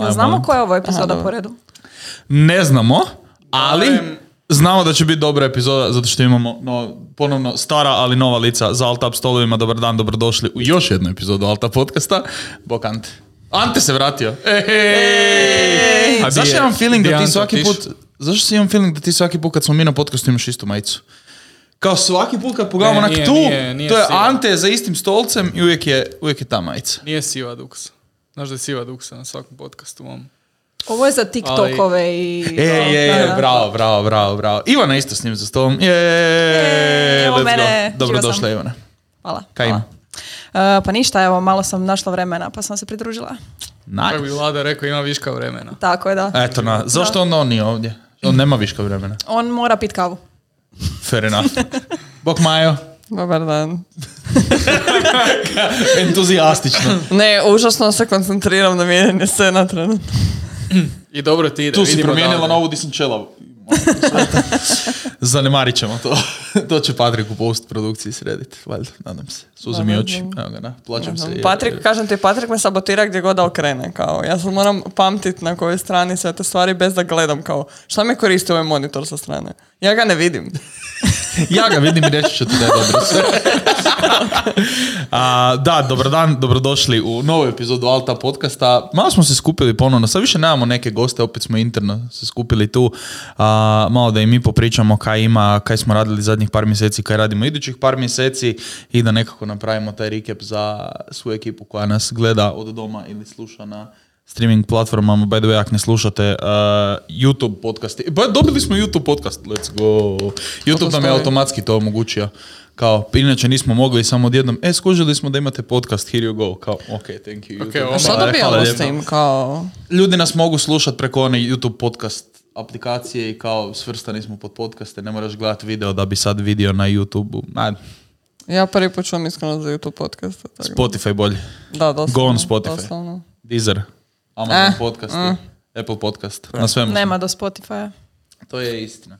Jel znamo koja je ovo epizoda po redu? Ne znamo, ali znamo da će biti dobra epizoda zato što imamo no, ponovno stara ali nova lica za Alt Up stolovima. Dobar dan, dobrodošli u još jednu epizodu Alta podcasta. Bok Ante. Ante se vratio. Ej! A di Zašto imam feeling da ti svaki put... Zašto si imam feeling da ti svaki put kad smo mi na podcastu imaš istu majicu? Kao svaki put kad pogledamo onak nije, tu, nije, nije to je sigurno. Ante za istim stolcem i uvijek je, uvijek je ta majica. Nije siva duksa. Znaš da je siva duksa na svakom podcastu mom. Ovo je za TikTokove i... E, je, je, bravo, bravo, bravo, bravo. Ivana isto s njim za stolom. Je, evo let's mene, go. Dobro došla sam. Ivana. Hvala. Kaj ima? hvala. E, pa ništa, evo, malo sam našla vremena pa sam se pridružila. Kako bi Nice. Vlada rekao, ima viška vremena. Tako je, da. Eto, na, zašto onda on nije ovdje? On nema viška vremena. On mora pit kavu. Fair enough. Bok Majo. Dobar dan. Entuzijastično. Ne, užasno se koncentriram na mijenjanje scena trenutno. I dobro ti ide. Tu si promijenila odavde. na sam. Zanemarit ćemo to. to će Patrik u post produkciji srediti, valjda, nadam se. Suze mi oči. Evo ga, da, plaćam se. jer- Patrik, kažem ti, Patrik me sabotira gdje god da okrene. Kao, ja sad moram pamtit na kojoj strani sve te stvari bez da gledam. Kao, šta mi koristi ovaj monitor sa strane? Ja ga ne vidim. Ja ga vidim i reći ću ti da je dobro sve. A, da, dobar dan, dobrodošli u novu epizodu Alta podcasta. Malo smo se skupili ponovno, sad više nemamo neke goste, opet smo interno se skupili tu. A, malo da i mi popričamo kaj ima, kaj smo radili zadnjih par mjeseci, kaj radimo idućih par mjeseci i da nekako napravimo taj recap za svu ekipu koja nas gleda od doma ili sluša na streaming platformama. By the way, ako ne slušate, uh, YouTube podcasti. Ba, dobili smo YouTube podcast, let's go. YouTube nam je automatski to omogućio. Kao, inače nismo mogli samo odjednom, e, skužili smo da imate podcast, here you go. Kao, ok, thank you. Ok, YouTube. ovo A šta Hvala dobijamo s lijepo. tim? Kao, Ljudi nas mogu slušati preko one YouTube podcast aplikacije i kao svrstani smo pod podcaste, ne moraš gledati video da bi sad vidio na YouTube-u. Ajde, ja prvi put čujem iskreno za YouTube podcast. Tako. Spotify bolje. Da, doslovno. Go on Spotify. doslovno. Deezer, Amazon Eh, podcast, mm. Apple podcast, na svemu. smo. Nema do Spotify. To je istina.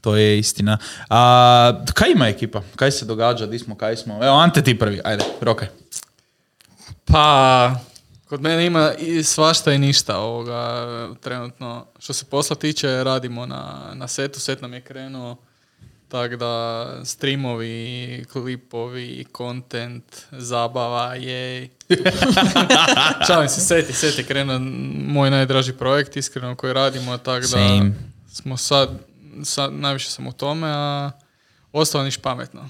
To je istina. A, kaj ima ekipa? Kaj se događa? Di smo? Kaj smo? Evo, Ante ti prvi. Ajde, rokaj. Pa, kod mene ima i svašta i ništa ovoga trenutno. Što se posla tiče, radimo na, na setu, set nam je krenuo. Tako da, streamovi, klipovi, content, zabava, jej. Šalim se, set, je- set je krenuo moj najdraži projekt, iskreno, koji radimo, tako da Same. smo sad, sad, najviše sam u tome, a ostalo niš pametno.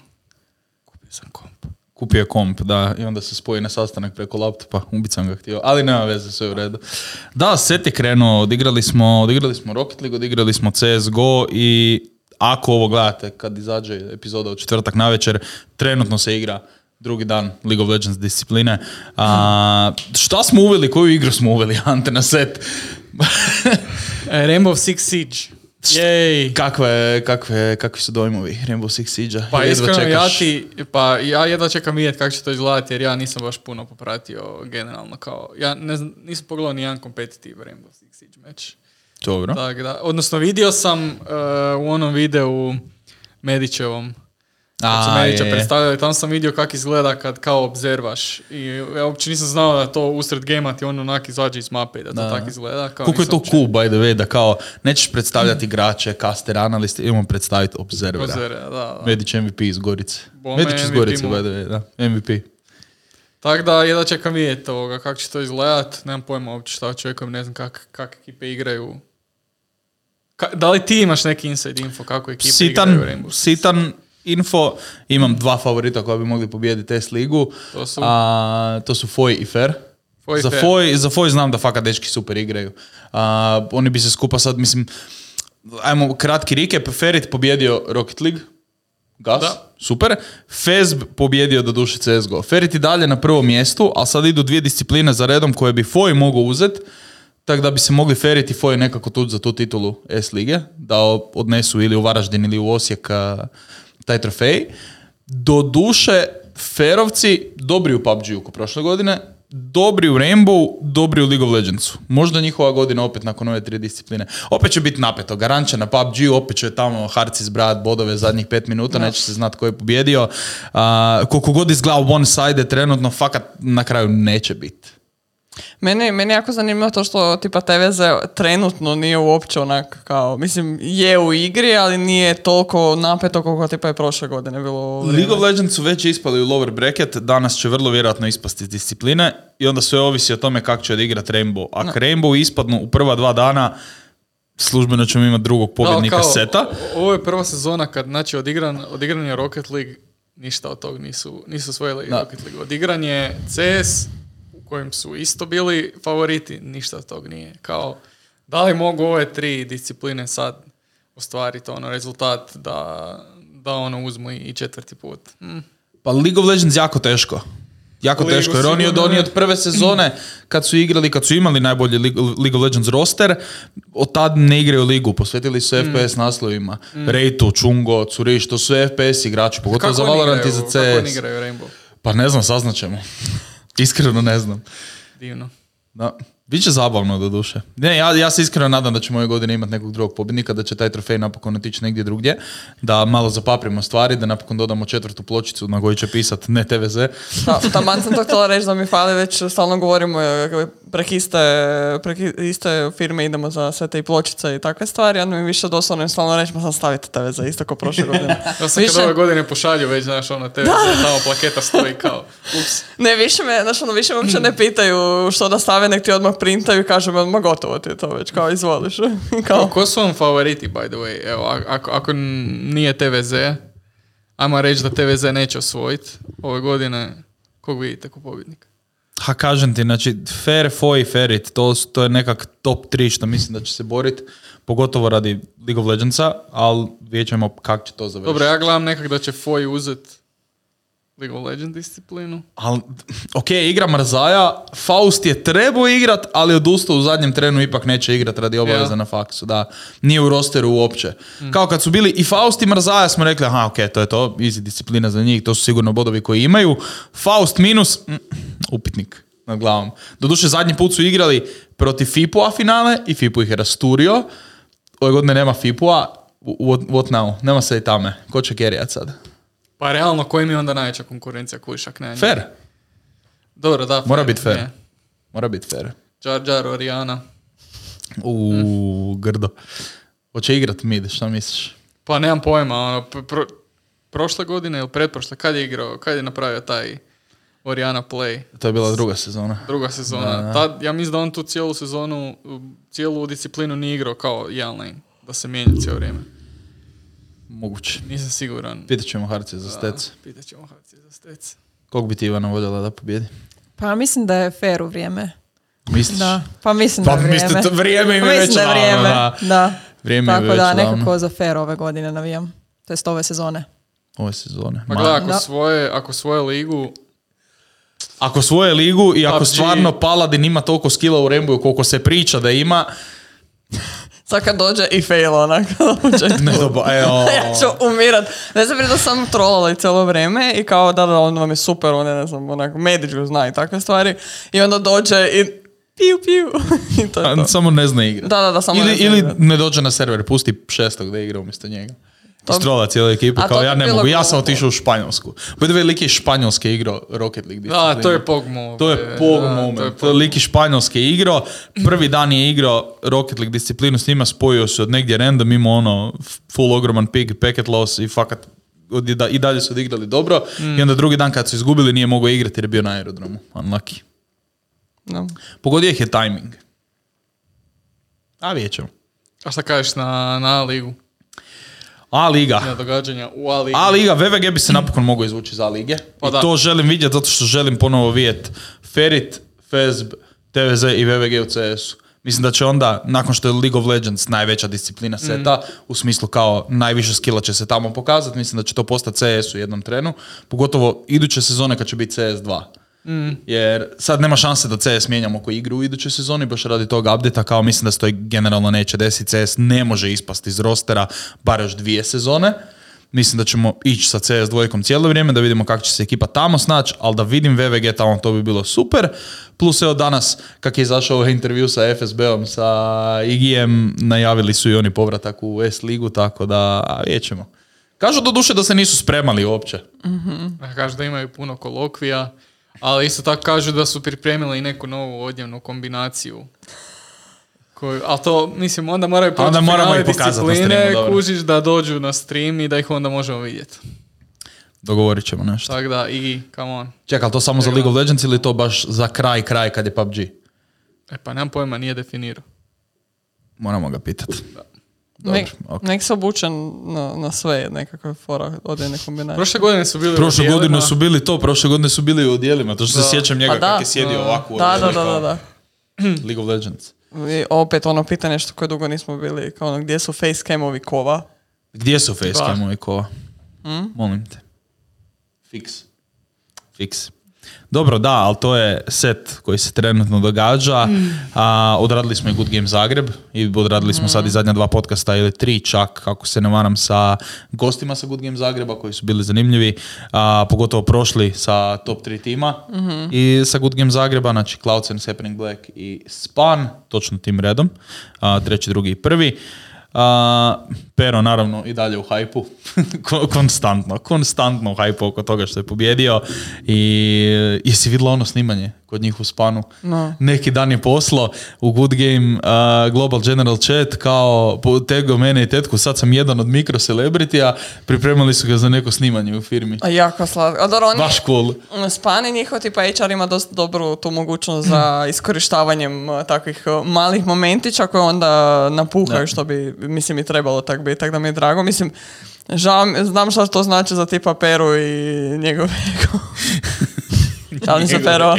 Kupio sam komp. Kupio komp, da, i onda se spoji na sastanak preko laptopa, ubit sam ga htio, ali nema veze, sve u redu. Da, set je krenuo, odigrali smo, odigrali smo Rocket League, odigrali smo CSGO i ako ovo gledate kad izađe epizoda od četvrtak navečer, trenutno se igra drugi dan League of Legends discipline. A, šta smo uveli, koju igru smo uveli, Ante, na set? Rainbow Six Siege. Jej. Kakve, kakve, kakvi su dojmovi Rainbow Six Siege? Pa Jedva iskreno, ja čekaš? ti, pa ja jedva čekam vidjeti kako će to izgledati jer ja nisam baš puno popratio generalno kao, ja ne znam, nisam pogledao ni jedan kompetitiv Rainbow Six Siege meč. Dobro. Tako da, odnosno vidio sam uh, u onom videu Medićevom, kad su A, Medića je, predstavljali, tam sam vidio kako izgleda kad kao obzervaš i ja uopće nisam znao da to usred gema ti on onak izađe iz mape da to Da. tako izgleda. Kao Koliko je to cool, by the way, da kao nećeš predstavljati igrače, kaster, analiste, imamo predstaviti observera. Obzera, da, da. Medić MVP iz Gorice. Bome Medić iz Gorice, by the way, da. MVP. Tako da jedva čekam vidjeti ovoga, kako će to izgledat. Nemam pojma uopće šta očekujem, ne znam kak, kak ekipe igraju. Ka- da li ti imaš neki inside info kako ekipe Sitan, igraju u Rainbow sitan info, imam dva favorita koja bi mogli pobijediti test ligu. To su? A, to su Foy i Fer. Foy za. Foy, za Foy znam da fakat dečki super igraju. A, oni bi se skupa sad, mislim, ajmo kratki recap. Ferit pobjedio Rocket League. Gas, Da. super. Fezb pobjedio do duše CSGO. Ferit i dalje na prvom mjestu, ali sad idu dvije discipline za redom koje bi Foy mogao uzet, tako da bi se mogli Ferit i Foy nekako tući za tu titulu S lige, da odnesu ili u Varaždin ili u Osijek taj trofej. Do duše, Ferovci dobri u PUBG-u prošle godine, dobri u Rainbow, dobri u League of Legendsu. Možda njihova godina opet nakon ove tri discipline. Opet će biti napeto. Garanća na PUBG, opet će tamo Harci zbrajat bodove zadnjih pet minuta, neće se znat ko je pobjedio. A, koliko god izgleda one side trenutno, fakat na kraju neće biti. Meni, meni je jako zanimljivo to što tipa TVZ trenutno nije uopće onak kao, mislim, je u igri, ali nije toliko napeto koliko tipa je prošle godine bilo. League of Legends su već ispali u lower bracket, danas će vrlo vjerojatno ispasti iz discipline i onda sve ovisi o tome kako će odigrati Rainbow. Ako Rainbow ispadnu u prva dva dana, službeno ćemo imati drugog pobjednika kao, seta. Ovo je prva sezona kad, znači, odigran, odigran je Rocket League, ništa od tog nisu, nisu osvojili Da. Rocket League. Odigran je CS, kojem su isto bili favoriti, ništa od tog nije. Kao, da li mogu ove tri discipline sad ostvariti ono rezultat da, da ono uzmu i četvrti put? Hm. Pa League of Legends jako teško. Jako Ligu teško, jer oni od, oni od prve sezone, kad su igrali, kad su imali najbolji League of Legends roster, od tad ne igraju ligu, posvetili su Mm. FPS naslovima. Reitu, Chungo, Curiš, to su FPS igrači, pogotovo za oni Valorant i igraju- za Kako oni CS. igraju Rainbow? Pa ne znam, saznaćemo. Iskreno ne znam. Divno. Da. Biće zabavno do duše. Ne, ja, ja se iskreno nadam da ćemo ove godine imati nekog drugog pobjednika, da će taj trofej napokon otići negdje drugdje, da malo zapaprimo stvari, da napokon dodamo četvrtu pločicu na kojoj će pisat ne TVZ. Da, taman sam to htjela reći da mi fali već stalno govorimo e, prek iste, prek iste firme idemo za sve te i pločice i takve stvari, a mi više doslovno je stalno reći, ma sam stavite TV za isto kao prošle godine. Ja sam Više- kad ove godine pošalju već, znaš, ono, te tamo plaketa stoji kao, ups. Ne, više me, znaš, ono, više me uopće ne pitaju što da stave, nek ti odmah printaju i kažu mi odmah gotovo ti je to već, kao izvoliš. kao, Ko su vam favoriti, by the way? Evo, ako, ako nije TVZ, ajmo reći da TVZ neće osvojiti ove godine, kog vidite ko pobjednik? Ha, kažem ti, znači, Fer, Foj i Ferit, to, to je nekak top 3 što mislim da će se boriti, pogotovo radi League of Legendsa, ali vidjet ćemo kako će to završiti. Dobro, ja gledam nekak da će Foj uzet League of Legends disciplinu. Ali, ok, igra Marzaja, Faust je trebao igrat, ali odustao u zadnjem trenu, ipak neće igrat radi obaveza Ja. na faksu, da. Nije u rosteru uopće. Kao kad su bili i Faust i Marzaja smo rekli, aha, ok, to je to, easy disciplina za njih, to su sigurno bodovi koji imaju. Faust minus, mm, upitnik nad glavom. Doduše, zadnji put su igrali protiv Fipua finale i Fipu ih je rasturio. Ove godine nema Fipua, what, what now? Nema se i tame. Ko će kerijat sad? Pa realno, koji mi je onda najveća konkurencija Kušak? Ne, Fair. Dobro, da. Mora biti fair. Ne. Mora biti fair. Jar Jar, Oriana. U grdo. Hoće igrat mid, šta misliš? Pa nemam pojma, ono, pr- pro- prošle godine ili pretprošle, kad je igrao, kad je napravio taj Oriana Play? To je bila druga sezona. Druga sezona. Tad, ja mislim da on tu cijelu sezonu, cijelu disciplinu nije igrao kao jedan lane, da se mijenja cijelo vrijeme. Moguće. Nisam siguran. Pitat ćemo Harce za stec. Pitat ćemo Harci za stec. Kog bi ti Ivana voljela da pobjedi? Pa mislim da je fair u vrijeme. Misliš? Da, pa mislim Pa da je vrijeme. mislite, to vrijeme im Pa je mislim već da vrijeme, da. da. Vrijeme je Tako da, davno. nekako za fair ove godine navijam. To jest ove sezone. Ove sezone. Ma Ma- gledaj, ako Da. svoje, ako svoje ligu, Ako svoje ligu i ako PUBG. stvarno Paladin ima toliko skilla u Rainbowu koliko se priča da ima, sad kad dođe i fail onak. ne doba, evo. ja ću umirat. Ne znam, da sam trolala i cijelo vrijeme i kao da, da, on vam je super, on je, ne znam, onak, Medić ga zna i takve stvari. I onda dođe i piu, piu. I to je to. Samo ne zna igrati. Da, da, da, samo ili, ne zna ili igrat. ne dođe na server, pusti šestog da igra umjesto njega. To- Istrola cijelu ekipu, kao ja ne mogu, ja sam otišao u Španjolsku. Way, lik je Španjolske igrao Rocket League da, to je pog move. To je pog moment. to je je lik iz Španjolske igrao. Prvi dan je igrao Rocket League disciplinu s njima, spojio se od negdje random, imao ono full ogroman pig, packet loss i fakat i da- i dalje su odigrali dobro. I onda drugi dan kad su izgubili nije mogao igrati jer je bio na aerodromu. Unlucky. Da. Pogodio ih je timing. A vidjet ćemo. A šta kažeš na, na ligu? A liga. Događanja u A ligi? A liga, VVG bi se napokon mogao izvući za lige. Pa I da. to želim vidjeti zato što želim ponovo vidjeti Ferit, Fezb, TVZ i VVG u CS-u. Mislim da će onda, nakon što je League of Legends najveća disciplina seta, u smislu kao najviše skilla će se tamo pokazati, mislim da će to postati CS u jednom trenu, pogotovo iduće sezone kad će biti CS2. Jer sad nema šanse da CS mijenjamo koji igru u idućoj sezoni, baš radi tog updata, kao mislim da se to generalno neće desiti. CS ne može ispasti iz rostera bar još dvije sezone. Mislim da ćemo ići sa CS dvojkom cijelo vrijeme, da vidimo kako će se ekipa tamo snaći, ali da vidim VVG tamo, to bi bilo super. Plus evo danas, kak je izašao ovaj intervju sa FSB-om, sa Igijem, najavili su i oni povratak u S ligu, tako da vidjet ćemo. Kažu do duše da se nisu spremali uopće. A Kažu da imaju puno kolokvija, Ali isto tako kažu da su pripremili i neku novu odjevnu kombinaciju. Koju, ali to, mislim, onda moraju proći onda moramo i pokazati na discipline, streamu, dobro. kužiš da dođu na stream i da ih onda možemo vidjeti. Dogovorit ćemo nešto. Tako da, i come on. Čekaj, to samo za League of Legends ili to baš za kraj, kraj kad je PUBG? E pa, nemam pojma, nije definirao. Moramo ga pitati. Nek, ok. nek se obučen na, na sve nekakve fora odjevne kombinacije. Prošle godine su bili Prošle godine su bili to, prošle godine su bili u odjelima, to što se Da. sjećam njega Pa kako je sjedio ovako u Da, da, da, da, da. League of Legends. I opet ono pitanje što koje dugo nismo bili, kao ono, gdje su facecamovi kova? Gdje su facecamovi kova? Hmm? Molim te. Fiks. Fiks. Dobro, da, ali to je set koji se trenutno događa. A, odradili smo i Good Game Zagreb i odradili smo sad i zadnja dva podcasta ili tri čak, kako se ne varam, sa gostima sa Good Game Zagreba koji su bili zanimljivi, a, pogotovo prošli sa top 3 tima i sa Good Game Zagreba, znači Clouds and Happening Black i Span, točno tim redom, a, treći, drugi i prvi. A, Pero naravno i dalje u hajpu, Ko- konstantno, konstantno u hajpu oko toga što je pobjedio i jesi vidjela ono snimanje kod njih u spanu? No. Neki dan je poslo u Good Game a, Global General Chat kao tego mene i tetku, sad sam jedan od mikro celebritija, pripremali su ga za neko snimanje u firmi. A jako slatko. A dobro, oni, Baš cool. Spani njihov tipa HR ima dosta dobru tu mogućnost za iskorištavanjem uh, takvih uh, malih momentića koje onda napuhaju što bi, mislim, i trebalo tak biti. Tako da mi je drago. Mislim, žao, znam šta to znači za tipa Peru i njegov ego. Šalim se Pero.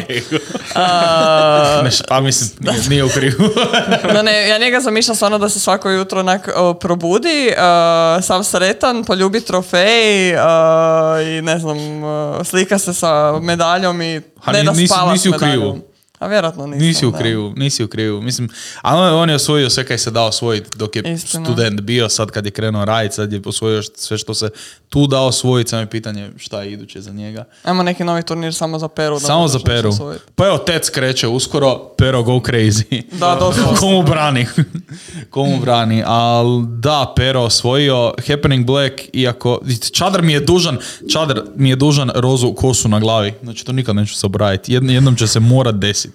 Pa mislim, nije, nije u krivu. No ne, ja njega zamišljam stvarno da se svako jutro onak o, probudi, uh, sam sretan, poljubi trofej uh, i ne znam, uh, slika se sa medaljom i Ha, ne da spava nisi s u krivu. A vjerojatno nisam. Nisi u da. krivu, nisi u krivu. Mislim, ali on- je osvojio sve kaj se dao osvojiti dok je Istina. student bio, sad kad je krenuo raditi, sad je osvojio sve što se tu dao osvojiti, samo je pitanje šta je iduće za njega. Ajmo neki novi turnir samo za Peru. da Samo za Peru. Pa evo, Tec kreće uskoro, Pero go crazy. Da, doslovno. Komu brani? Komu brani? Al da, Pero osvojio Happening Black, iako Čadar mi je dužan, Čadar mi je dužan rozu kosu na glavi. Znači to nikad neću zaboraviti. Jedn, jednom će se morat desiti.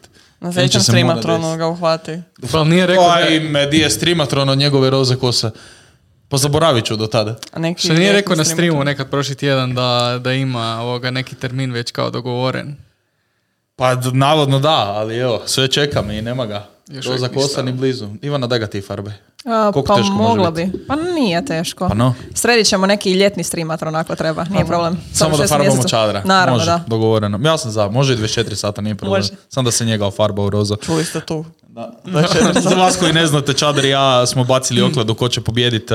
Na sljedećem streamatronu ga uhvati. Pa nije rekao da, Aj, me di je streamatron od njegove roze kose. Pa zaboravit ću do tada. A neki što nije rekao na streamu nekad prošli tjedan da, da ima ovoga neki termin već kao dogovoren. Pa navodno da, ali evo, sve čekam i nema ga. Još Roza kosa ni blizu. Ivana, daj ga ti farbe. A, Koliko pa teško mogla biti? bi. Pa nije teško. Pa no. Sredit ćemo neki ljetni streamatron ako treba, nije problem. Samo da šest farbamo mjeseca. čadra. Naravno, može, da. dogovoreno. Ja sam za, može i 24 sata, nije problem. Može. Samo da se njega farba u roza. Čuli ste tu. Za vas koji ne znate, Čadar i ja smo bacili okladu ko će pobijediti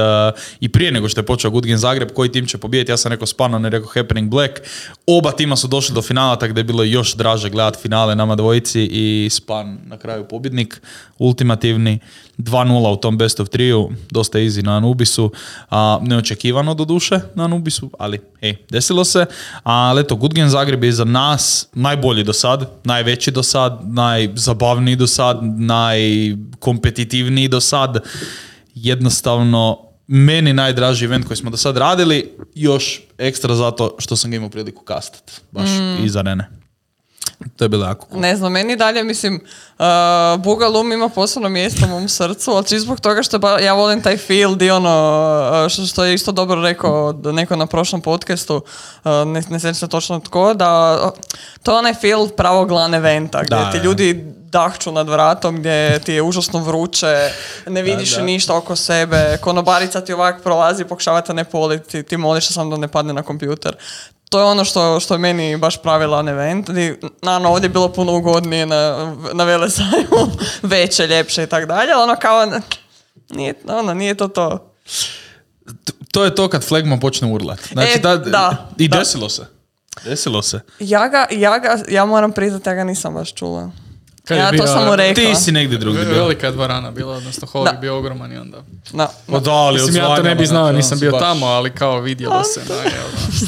i prije nego što je počeo Good Game Zagreb, koji tim će pobijediti. Ja sam rekao Span, on je rekao Happening Black. Oba tima su došli do finala, tako da je bilo još draže gledati finale nama dvojici i Span na kraju pobjednik, ultimativni. 2-0 u tom best of 3 dosta easy na Anubisu, a, neočekivano do duše na Anubisu, ali hej, desilo se. Ali eto, Good Game Zagreb je za nas najbolji do sad, najveći do sad, najzabavniji do sad, najkompetitivniji do sad. Jednostavno, meni najdraži event koji smo do sad radili, još ekstra zato što sam ga imao priliku kastat, baš iz arene. To je bilo jako cool. Ne znam, meni dalje, mislim, uh, Bugalum ima posebno mjesto u mom srcu, ali čisto zbog toga što ba- ja volim taj feel di ono, uh, što, što je isto dobro rekao da neko na prošlom podcastu, uh, ne, ne sjećam se točno tko, da uh, to je onaj feel pravog lan eventa, gdje Da, ti da. ljudi dahču nad vratom, gdje ti je užasno vruće, ne vidiš da. ništa oko sebe, konobarica ti ovak prolazi, pokušava te ne politi, ti moliš se samo da ne padne na kompjuter. To je ono što, što je meni baš pravilan event. Naravno, ovdje je bilo puno ugodnije na, na velesajmu, veće, ljepše i tako dalje, ali ono kao, nije, ono, nije to to. To je to kad flagma počne urlat. Znači, E, da, da, I da. desilo se. Desilo se. Ja ga, ja ga, ja moram priznati, ja ga nisam baš čula. Kad je ja to bio- sam mu rekla. Ti si negdje drugdje bio. Velika je dvorana bila, odnosno hol Da. je bio ogroman i onda. Na, Pa da, ali Mislim, ja to ne bi znao, nisam bio baš- tamo, ali kao vidjelo se. Da,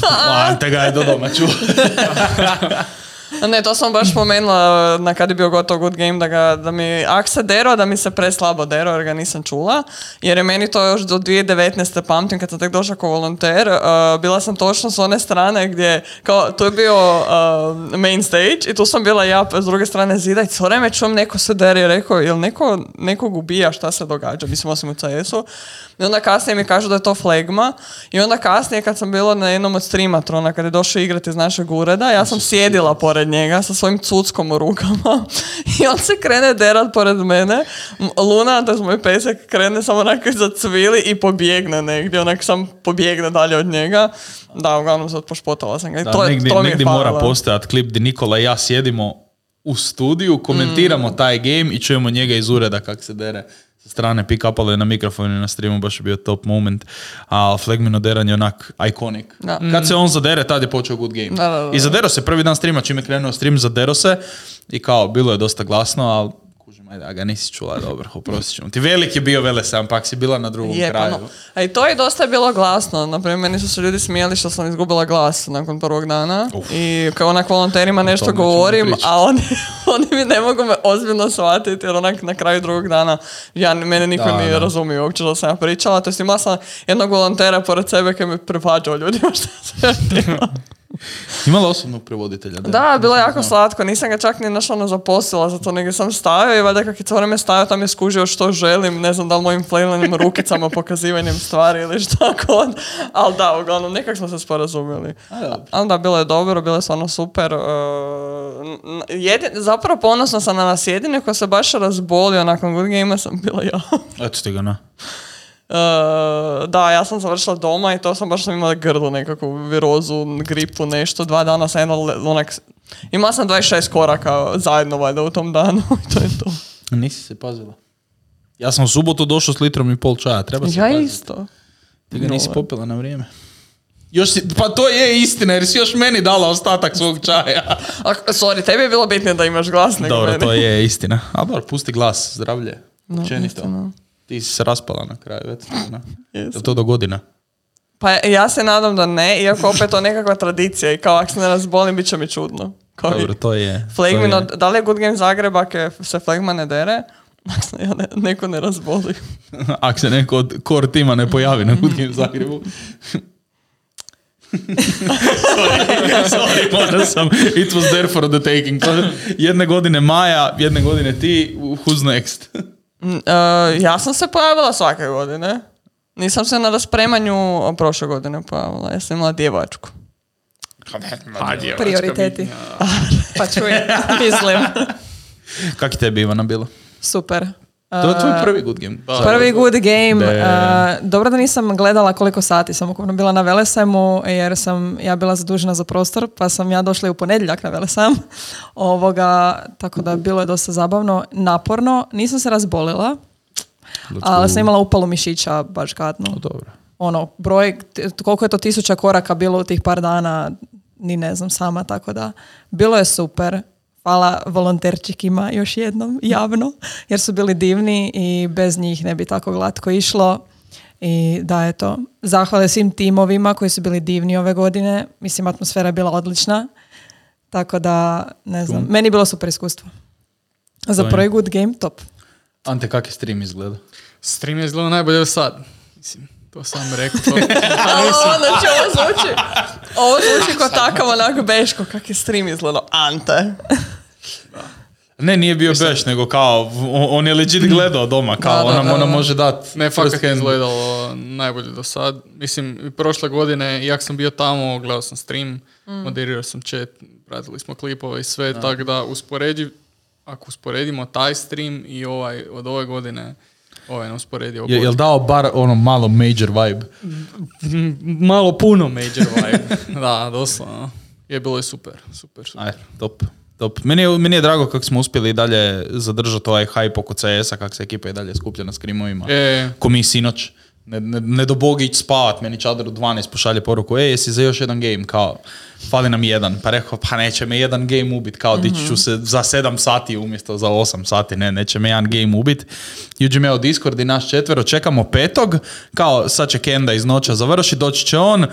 da. Ante ga je do doma čuo. Ne, to sam baš spomenula na kad je bio gotov Good Game, da, ga, da mi, ak se dero, da mi se preslabo dero, jer ga nisam čula. Jer je meni to još do 2019. pamtim, kad sam tek došla kao volonter, uh, bila sam točno s one strane gdje, kao, tu je bio uh, main stage i tu sam bila ja s druge strane zida i cijelo vrijeme čujem neko se dere i rekao, jel neko, nekog ubija, šta se događa, mislim osim u CS-u. I onda kasnije mi kažu da je to flegma i onda kasnije kad sam bila na jednom od streamatrona, kad je došao igrati iz našeg ureda, ja sam sjedila pored njega sa svojim cuckom u rukama i on se krene derat pored mene. Luna, to je moj pesek, krene samo onako iza cvili i pobjegne negdje, onak sam pobjegne dalje od njega. Da, uglavnom sad pošpotala sam ga. I Da, to, je- negdje to mi je negdje mora postojati klip gdje Nikola i ja sjedimo u studiju, komentiramo Mm. taj game i čujemo njega iz ureda kak se dere sa strane pick-upalo je na mikrofonu i na streamu, baš je bio top moment. A Flegmino deranje je onak iconic. Da. Kad se on zadere, tad je počeo good game. Da, da, da. I zadero se prvi dan streama, čim je krenuo stream, zadero se i kao, bilo je dosta glasno, ali kužim, ajde, a ga nisi čula, dobro, oprostit ćemo. Ti velik je bio vele sam, pak si bila na drugom Je, pa kraju. no. A i to je dosta bilo glasno. Naprimjer, meni su se ljudi smijeli što sam izgubila glas nakon prvog dana. I kao onak volonterima nešto govorim, a oni, oni mi ne mogu me ozbiljno shvatiti jer onak na kraju drugog dana ja, mene niko Da, nije da. razumio uopće što sam ja pričala. To jest imala sam jednog volontera pored sebe koji mi prevađao ljudima što sam ja. Imala osobnog prevoditelja? Da, bilo je jako znao. slatko. Nisam ga čak ni našla ono zaposlila, zato nego sam stavio i valjda kak je cijelo stavio, tam je skužio što želim, ne znam da li mojim flailanim rukicama, pokazivanjem stvari ili šta god. Ali da, uglavnom, nekak smo se sporazumjeli. Ali da, bilo je dobro, bilo je stvarno super. Uh, jedin- zapravo ponosna sam na nas jedine ko se baš razbolio nakon Good Game sam bila ja. Eto ti ga, na. Da, ja sam završila doma i to sam baš sam imala grlu, nekakvu virozu, gripu, nešto. Dva dana sam jedna, onak, imala sam 26 koraka zajedno valjda u tom danu i to je to. Nisi se pazila. Ja sam u subotu došao s litrom i pol čaja, treba se Ja paziti. isto. Ti ga nisi popila na vrijeme. Još si, pa to je istina jer si još meni dala ostatak svog čaja. A, sorry, tebi je bilo bitnije da imaš glas nego Dobro, meni. to je istina. A dobro, pusti glas, zdravlje. No, Općenito. istina. Ti si se raspala na kraju. Jel to do godina? Pa ja se nadam da ne, iako opet to nekakva tradicija i kao ako se ne razbolim, bit će mi čudno. Kao Dobro, to je... Flegmino, to je- da li je Good Game Zagreb ako se Flegma ne dere? Ja ne- neko ne razboli. Ako se neko od core tima ne pojavi na Good Game Zagrebu. sorry, sorry, morao sam. It was there for the taking. Jedne godine Maja, jedne godine ti, who's next? Mm, e, ja sam se pojavila svake godine. Nisam se na raspremanju prošle godine pojavila. Ja sam imala djevačku. Prioriteti. pa čuj, mislim. Kak je tebi Ivana bilo? Super. To je tvoj prvi Good Game. Prvi good game. Uh, dobro da nisam gledala koliko sati sam ukupno bila na Velesajmu jer sam ja bila zadužena za prostor pa sam ja došla i u ponedjeljak na Velesajm. Ovoga, tako da bilo je dosta zabavno, naporno. Nisam se razbolila, ali sam imala upalu mišića baš gadno. Dobro. Ono, broj, koliko je to tisuća koraka bilo u tih par dana, ni ne znam sama, tako da bilo je super. Hvala volonterčikima još jednom, javno, jer su bili divni i bez njih ne bi tako glatko išlo. I da, eto, zahvale svim timovima koji su bili divni ove godine. Mislim, atmosfera je bila odlična. Tako da, ne znam, meni je bilo super iskustvo. Za prvi good game, top. Ante, kak je stream izgleda? Stream je izgledao najbolje sad. Mislim, to sam rekao. To, Ali znači ovo zvuči, ovo zvuči kao takav onak beško, kak je stream izgledao. Ante. Ne, nije bio beš, nego kao, on je legit gledao doma, kao, Da, da, ona, da, ona može dat ne, fakat je izgledalo najbolje do sad. Mislim, i prošle godine, jak sam bio tamo, gledao sam stream, moderirao sam chat, pratili smo klipove i sve, tako da usporedi, ako usporedimo taj stream i ovaj od ove godine, ovaj ne usporedio. Je, jel dao bar ono malo major vibe? Malo puno major vibe. da, doslovno. Je bilo je super, super, super. Aj, top. Top. Meni je, meni je drago kako smo uspjeli i dalje zadržati ovaj hype oko CS-a, kako se ekipa i dalje skuplja na skrimovima. E, Ko mi sinoć. Ne, ne, ne do Bog ići spavat, meni čadar u 12 pošalje poruku, e, jesi za još jedan game, kao, fali nam jedan. Pa rekao, pa neće me jedan game ubit, kao, dići ću se za 7 sati umjesto za 8 sati, ne, neće me jedan game ubit. Uđe me u Discord i naš četvero, čekamo petog, kao, sad će Kenda iz noća završi, doći će on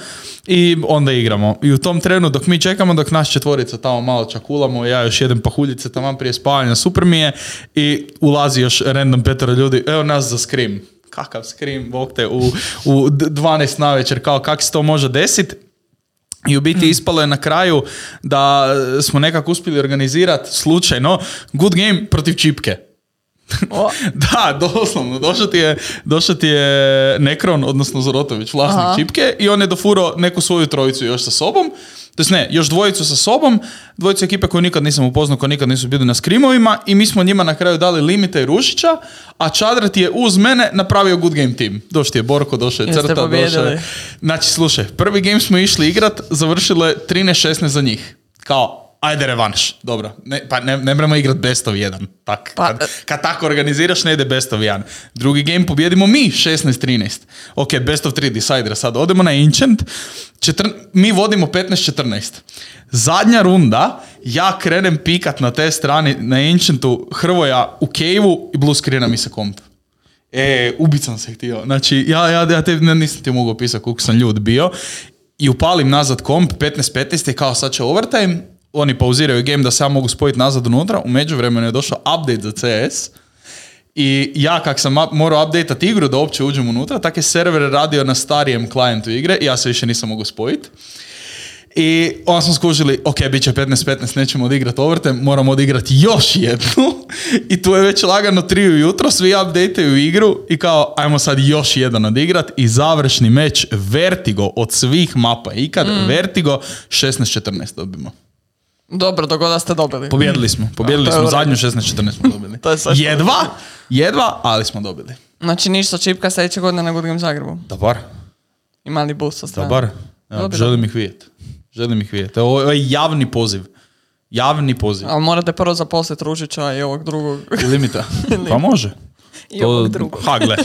i onda igramo. I u tom trenu dok mi čekamo, dok naš četvorica tamo malo čakulamo, ja još jedem pahuljice tamo prije spavanja, super mi je. I ulazi još random petero ljudi, evo nas za Scream kakav scream, bog te, u, u d- 12 na večer, kao kak se to može desiti. I u biti ispalo je na kraju da smo nekako uspjeli organizirati slučajno good game protiv čipke. Da, doslovno. Došao ti je, došao ti je Nekron, odnosno Zorotović, vlasnik Aha. čipke i on je dofuro neku svoju trojicu još sa sobom. To jest ne, još dvojicu sa sobom, dvojicu ekipe koju nikad nisam upoznao, koji nikad nisu bili na skrimovima i mi smo njima na kraju dali Limita i Rušića, a Čadrat je uz mene napravio good game team. Došao ti je Borko, došao je Crta, došao je... Znači, slušaj, prvi game smo išli igrat, završilo je 13-16 za njih. Kao, ajde revanš, dobro. Ne, pa ne, ne moramo igrat best of 1. Tak, Pa, kad, kad tako organiziraš, ne ide best of 1. Drugi game pobjedimo mi, 16-13. Ok, best of 3 decider, sad odemo na Ancient, četrn, mi vodimo 15-14. Zadnja runda, ja krenem pikat na te strani, na Ancientu, Hrvoja u cave i blue screena mi se komp. E, ubit sam se htio. Znači, ja, ja, ja te, ne, nisam ti mogao pisati koliko sam ljud bio. I upalim nazad komp, 15-15 je kao sad će overtime. Oni pauziraju game da se ja mogu spojiti nazad unutra. U međuvremenu je došao update za CS. I ja kak sam morao updateat igru da uopće uđem unutra, tak je server radio na starijem klijentu igre i ja se više nisam mogao spojiti. I onda smo skužili, ok, bit će 15-15, nećemo odigrati overtime, moramo odigrati još jednu. I tu je već lagano 3 ujutro, svi updateaju igru i kao, ajmo sad još jedan odigrat. I završni meč Vertigo od svih mapa ikad, Vertigo 16-14 dobimo. Dobro, dogoda ste dobili. Pobjedili smo, pobjedili smo, zadnju 16-14 smo dobili. To je sve jedva, jedva, ali smo dobili. Znači ništa čipka sljedeće godine na Good Game Zagrebu. Dobar, Ima li boost sa strane? dobar. Želim ih vidjeti. Želim ih vidjeti. Ovo ovo je javni poziv. Javni poziv. Ali morate prvo zaposliti Ružića i ovog drugog. Limita. Pa može. I ovog drugog. Ha, gle.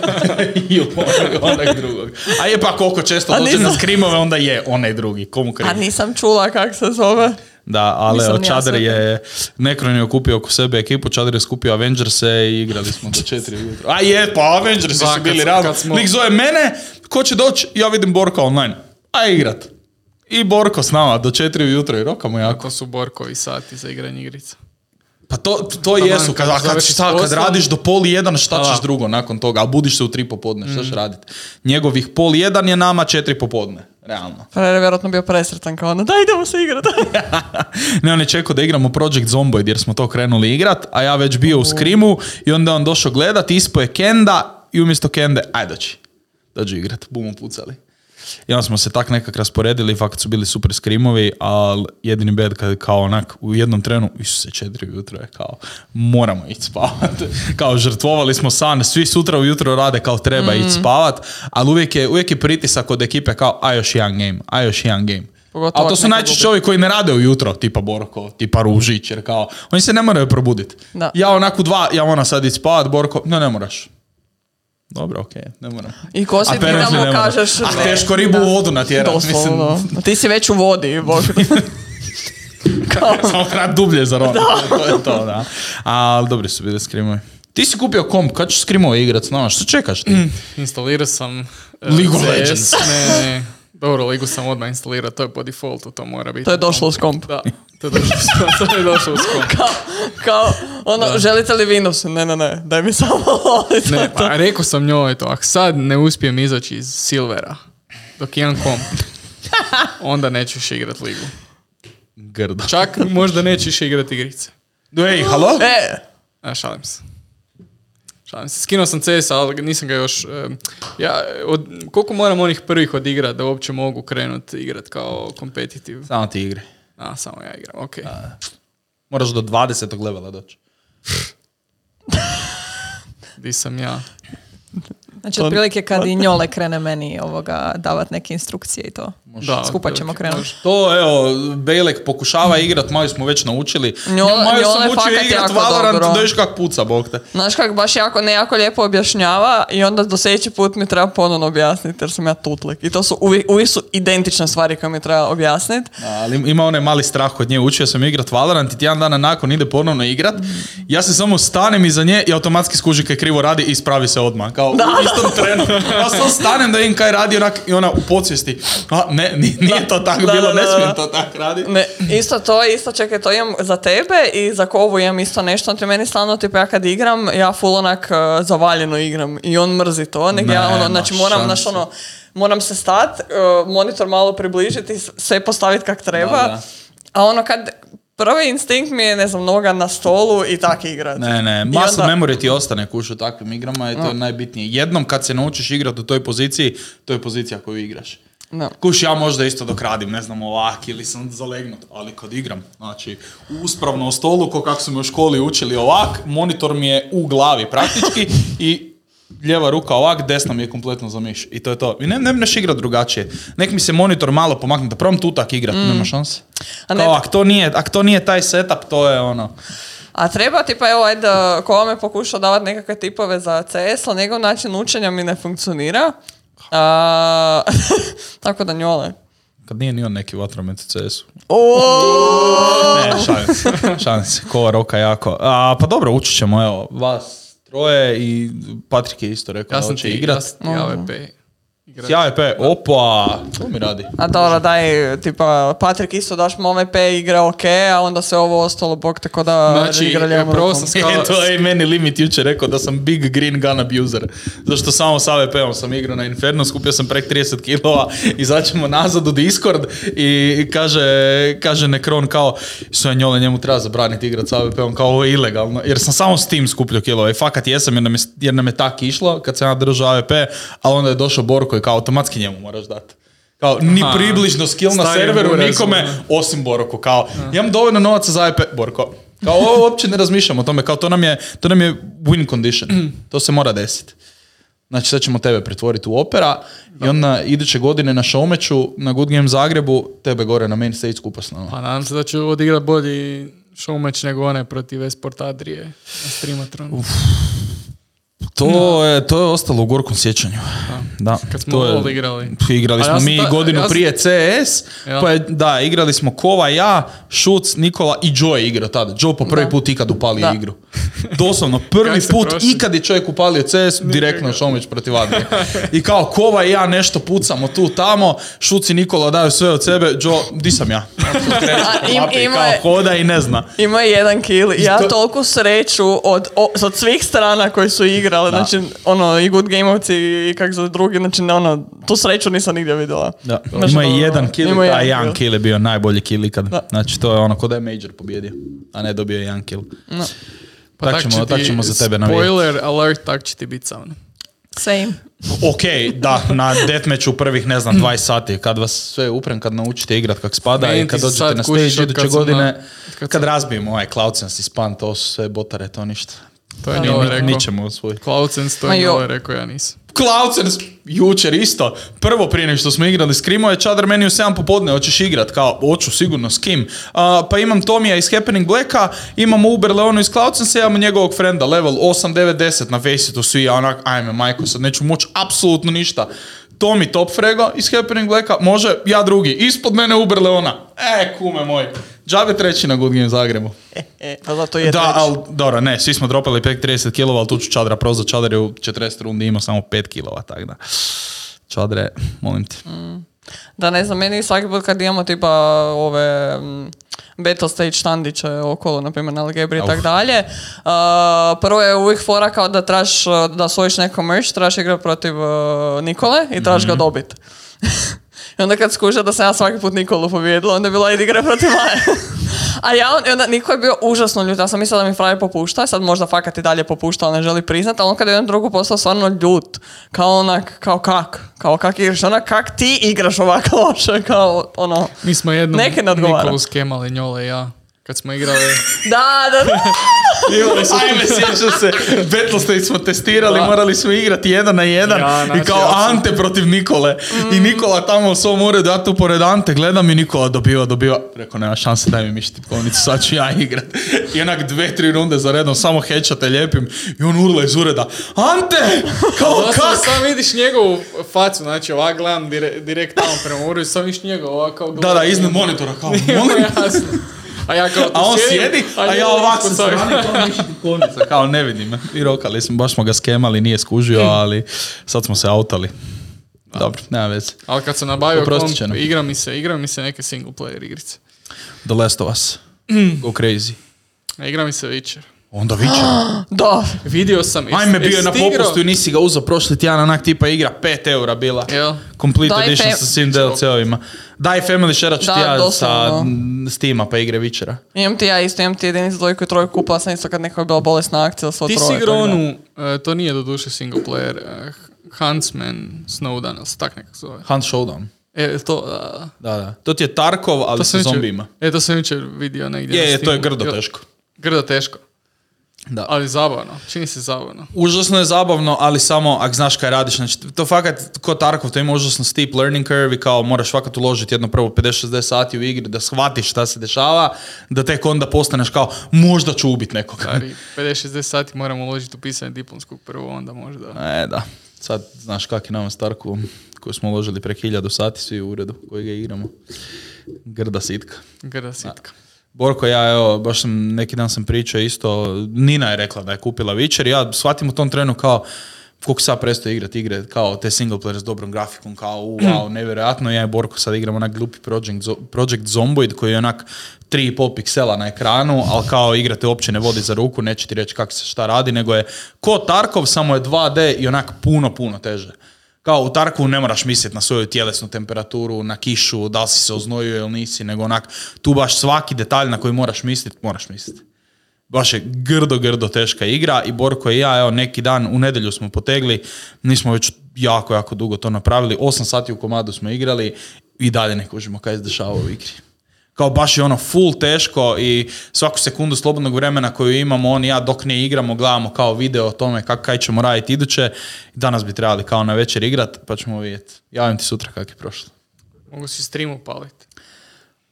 I onog, onog drugog. A je pa koliko često dođe na nisam- skrimove, onda je onaj drugi. Komu krivi? A nisam čula kak se zove. Da, ali Nisam ja Čader je, Nekron je okupio oko sebe ekipu, Čader je skupio Avengerse i igrali smo do četiri ujutro. A je, pa Avengersi Da, su bili kad smo- Lik zove mene, ko će doći, ja vidim Borka online. A igrat. I Borko s nama do četiri ujutro i rokamo jako. Ako su Borkovi sati za igranje igrica. Pa to, to Taman jesu, kad, kad kad, šta, radiš do pol jedan, šta ćeš drugo nakon toga, a budiš se u tri popodne, šta ćeš radit? Njegovih pol jedan je nama četiri popodne, realno. Frajer je vjerojatno bio presretan kao ono, da idemo se igrati. ne, on je čekao da igramo Project Zomboid jer smo to krenuli igrat, a ja već bio u skrimu i onda on došao gledat, ispo je Kenda i umjesto Kende, aj dođi, dođi igrat, bumo pucali. I onda smo se tak nekak rasporedili, fakat su bili super skrimovi, ali jedini bed kad kao onak u jednom trenu, se četiri ujutro je kao, moramo ići spavat. kao žrtvovali smo san, svi sutra ujutro rade kao treba ići spavat, ali uvijek je, uvijek je pritisak od ekipe kao, a još jedan game, a još jedan game. Pogotovo Ali to su najčešće ovi koji ne rade ujutro, tipa Borko, tipa Ružić, jer kao, oni se ne moraju probuditi. Ja onako dva, ja moram sad ići spavat, Borko, no ne moraš. Dobro, okej, ne moram. I ko si ti moram. kažeš... A ne. teško ribu u vodu natjerat, Doslovno. mislim. Ti si već u vodi, bog. kao, Samo treba dublje za rona. to je to, da. Ali dobri su bili skrimovi. Ti si kupio komp, kad ćeš skrimove igrat s nama? Što čekaš ti? Instalirao sam... e, League of Legends. Ne, ne. Dobro, ligu sam odmah instalirao, to je po defaultu, to mora biti. to je došlo uz komp. Da, to je došlo, to je došlo komp. Kao, kao, ono, želite li Windows? Ne, ne, ne, daj mi samo ovo. je Ne, pa rekao sam njoj to, ako sad ne uspijem izaći iz Silvera, dok imam komp, onda nećeš igrat ligu. Grdo. Čak možda nećeš igrat igrice. Ej, halo? E, A, šalim se. Šalim se. Skinuo sam CS, ali nisam ga još... em, ja, od, koliko moram onih prvih odigrat da uopće mogu krenut igrat kao competitive? Samo ti igre. A, samo ja igram, ok. Moraš do 20. levela doći. Di sam ja? Znači, To- otprilike kad i njole krene meni ovoga davat neke instrukcije i to. Da, Skupa ćemo krenuti. To, evo, Bejlek pokušava igrat, Maju smo već naučili. Njole- Maju sam učio igrat jako Valorant, dobro. da viš kak puca, bog te. Znaš kak baš jako, ne jako lijepo objašnjava i onda do sljedeći put mi treba ponovno objasniti jer sam ja tutlik. I to su uvijek, uvijek su identične stvari koje mi treba objasniti. Ali ima onaj mali strah kod nje, učio sam igrat Valorant i tjedan dana nakon ide ponovno igrat. Ja se samo stanem iza nje i automatski skuži kaj krivo radi i ispravi se odmah. Kao u istom trenu. Ja samo stanem da vidim kaj radi onak, i ona u podsvijesti. A, ne, ni- nije to tako Da, bilo, da, ne smijem to tako raditi. Ne, isto to, isto čekaj, to imam za tebe i za kovu imam isto nešto. Ti meni stalno, tipa ja kad igram, ja full onak uh, zavaljeno igram i on mrzi to. Nek ja, ono, znači moram, znaš, ono, moram se stat, uh, monitor malo približiti, sve postaviti kak treba. A ono kad, prvi instinkt mi je, ne znam, noga na stolu i tak igrat. Ne, ne, muscle onda- memory ti ostane kuš u takvim igrama i to je najbitnije. Jednom kad se naučiš igrati u toj poziciji, to je pozicija koju igraš. Da. Kuš, ja možda isto dok radim, ne znam, ovak ili sam zalegnut, ali kad igram, znači, uspravno o stolu, ko kako su me u školi učili ovak, monitor mi je u glavi praktički i lijeva ruka ovak, desna mi je kompletno za miš. I to je to. I ne, ne mreš igrat drugačije. Nek mi se monitor malo pomakne, da probam tu tak igrat, nema šanse. Ne- Kao, ak to, nije, ak to nije taj setup, to je ono... A treba ti pa evo ajde, ko vam je pokušao davati nekakve tipove za CS, ali njegov način učenja mi ne funkcionira. A, tako da njole. Kad nije ni on neki vatromet u CS-u. O, Ne, šalim se. Šalim se. Kova roka jako. A, pa dobro, učit ćemo, evo, vas troje i Patrik je isto rekao Ja da sam će ti igrat. Ja sam ti AVP. Igrač. S AVP, opa, to mi radi. A dobro, daj, tipa, Patrik isto daš mu ovaj P igra ok, a onda se ovo ostalo, bog tako da Znači, igra lijevom prvo sam Skala- E, to je meni limit jučer rekao da sam big green gun abuser. Zašto samo s AVP-om sam igrao na Inferno, skupio sam prek 30 kilova, izaćemo nazad u Discord i kaže, kaže Nekron kao, sve njole njemu treba zabraniti igrat s AVP-om, kao ovo je ilegalno, jer sam samo s tim skupljao kilova i fakat jesam jer nam je, jer nam je tak išlo kad sam ja držao AVP, ali onda je došao Borko i kao automatski njemu moraš dati. Kao, ni Aha. približno skill na serveru buraz, nikome, ono. osim Boroko, kao, imam dovoljno novaca za AVP, Borko. Kao, ovo uopće ne razmišljamo o tome, kao, to nam je, to nam je win condition. To se mora desiti. Znači, sad ćemo tebe pretvoriti u opera i onda iduće godine na showmeću na Good Game Zagrebu, tebe gore na main stage skupa s nama. Pa nadam se da ću odigrat bolji showmatch nego one protiv Esport Adrije na Streamatronu. To je, to je ostalo u gorkom sjećanju. Da, Kad smo to je- igrali. Igrali smo ja mi ta- godinu ja sam- prije CS, Ja. pa je, da, igrali smo Kova, ja, Šuc, Nikola i Joe je igrao tada. Joe po prvi put ikad upalio Da. igru. Doslovno, prvi put prošli? ikad je čovjek upalio CS, direktno šomeć protiv Adrije. I kao Kova i ja nešto pucamo tu, tamo, Šuc i Nikola daju sve od sebe, Joe, di sam ja? A, im- ima kao hoda i ne zna. Ima je jedan kill. Ja To- toliku sreću od, o- od svih strana koji su igrali, Da. znači, ono, i Good Gameovci i kak za drugi, znači, ono, tu sreću nisam nigdje vidjela. Da. Znači, Ima i ono, jedan kill, ima a jedan kill. kill je bio najbolji kill ikad. Da. Znači to je ono ko da je Major pobjedio, a ne dobio jedan kill. Pa Tak će ćemo- tak ćemo za tebe navijati. Spoiler alert, tak će ti biti sam. Same. Ok, da, na deathmatchu prvih, ne znam, 20 sati, kad vas sve uprem, kad naučite igrat kak spada Meni i kad dođete na stage iduće godine, na- kad kad sam- razbijemo ovaj CloudSense i span, to su sve botare, to ništa. To je ni, rekao. nićemo osvojiti. CloudSense, to je jo. Njole rekao, ja nisam. CloudSense, jučer isto, prvo prije nego što smo igrali Screamo je Čadar meni u 7 popodne, hoćeš igrat, kao, hoću sigurno, s kim? A, pa imam Tomija iz Happening Blacka, imamo Uber Leonu iz CloudSense, imamo njegovog frenda, level 8, 9, 10 na Faceitu, svi, ja onak, ajme majko, sad neću moći apsolutno ništa. Tomi top frego iz Happening Blacka, može, ja drugi, ispod mene Uber Leona. E, kume moj, džabe treći na Good Game Zagrebu. E, pa zato je Da, treći. ali, dobro, ne, svi smo dropali pek 30 kilova, ali tu ću Čadra prozvat, Čadar je u 40 rundi imao samo 5 kilova, tako da. Čadre, molim te. Da ne znam, meni svaki put kad imamo tipa ove battle stage štandiće okolo, na primjer na Algebri i tak dalje, uh, prvo je uvijek fora kao da traš, da osvojiš neko merch, trebaš igrati protiv uh, Nikole i trebaš ga dobit. I onda kad skuša da sam ja svaki put Nikolu pobjedila, onda je bila igra protiv Maje. A ja, on, i onda Niko je bio užasno ljut, ja sam mislila da mi frajer popušta, sad možda fakat i dalje popušta, ali ne želi priznat, ali on kad je jedan drugu postao stvarno ljut, kao onak, kao kak, kao kak igraš, onak kak ti igraš ovako loše, kao ono, Mi smo jednom. Nikolu skemali, Njole ja. Kad smo igrali... Da, da, da. Imali smo Ajme, sjećam se, Battlestate smo testirali, Da. morali smo igrati jedan na jedan Ja, i znači, kao ja sam- Ante protiv Nikole. I Nikola tamo u svom uredu, ja tu pored Ante gledam i Nikola dobiva, dobiva. Rekao, nema šanse, daj mi miši tipkovnicu, sad ću ja igrat. I onak dve, tri runde za redom, samo headshot lijepim i on urla iz ureda. Ante! Kao kak? sam vidiš njegovu facu, znači ovak gledam dire, direkt tamo prema uredu, sam vidiš njega ovak kao Da, da, iznad monitora, kao, Nije mu molim. jasno. A ja kao A on sjedim, sjedi, a ja njega ovak ispod sa toga. strane kao ne vidim. I rokali smo, baš smo ga skemali, nije skužio, ali sad smo se autali. Dobro, nema veze. Ali kad sam nabavio komp, igra mi se, igra mi se neke single player igrice. The Last of Us. Go crazy. A igra mi se Witcher. Onda viče. Da. Vidio sam... Ajme, bio je na ti popustu i nisi ga uzeo prošli tjedan, onak tipa igra 5 eura bila. Jel? Complete Daj edition fe- sa svim DLC-ovima. Daj Family Share ću Da, ti ja sa doslovno. mm, Steama pa igre Witchera. Imam ti ja isto, imam ti jedinicu, dvojku i trojku, kupila sam isto kad neko je bila bolesna akcija, Ti troje. si igrao onu, e, to nije doduše single player, e, Huntsman Snowden, ili se tak nekako zove. Hunt Showdown. E, to, Da, da. To ti je Tarkov, ali sa zombijima. E, to sam jučer vidio negdje. Je, to je grdo teško. Grdo teško. Da. Ali zabavno, čini se zabavno. Užasno je zabavno, ali samo ak znaš kaj radiš. Znači, to fakat, ko Tarkov, to ima užasno steep learning curve i kao moraš fakat uložiti jedno prvo 50-60 sati u igri da shvatiš šta se dešava, da tek onda postaneš kao možda ću ubit nekoga. Stari, 50-60 sati moram uložiti u pisanje diplomskog prvo, onda možda. E, da. Sad znaš kak je nama s Tarkovom, koju smo uložili prek hiljadu sati svi u uredu koji ga igramo. Grda sitka. Grda sitka. Borko, ja evo, baš sam, neki dan sam pričao isto, Nina je rekla da je kupila Witcher, ja shvatim u tom trenu kao, koliko sad prestao igrati igre, kao te single player s dobrom grafikom, kao u, wow, nevjerojatno, ja i Borko sad igramo onak glupi Project, Project Zomboid koji je onak 3,5 piksela na ekranu, ali kao igrate uopće ne vodi za ruku, neće ti reći kako se šta radi, nego je ko Tarkov, samo je 2D i onak puno, puno teže. Kao u Tarkovu ne moraš misliti na svoju tjelesnu temperaturu, na kišu, da li si se oznojio ili nisi, nego onak tu baš svaki detalj na koji moraš misliti, moraš misliti. Baš je grdo, grdo teška igra i Borko i ja, evo neki dan u nedjelju smo potegli, nismo već jako, jako dugo to napravili, 8 sati u komadu smo igrali i dalje ne kužimo kaj se dešava u igri. Kao baš je ono full teško i svaku sekundu slobodnog vremena koju imamo, on i ja dok ne igramo, gledamo kao video o tome kak, kaj ćemo raditi iduće. Danas bi trebali kao na večer igrat, pa ćemo vidjeti. Javim ti sutra kak je prošlo. Mogu si stream upaliti.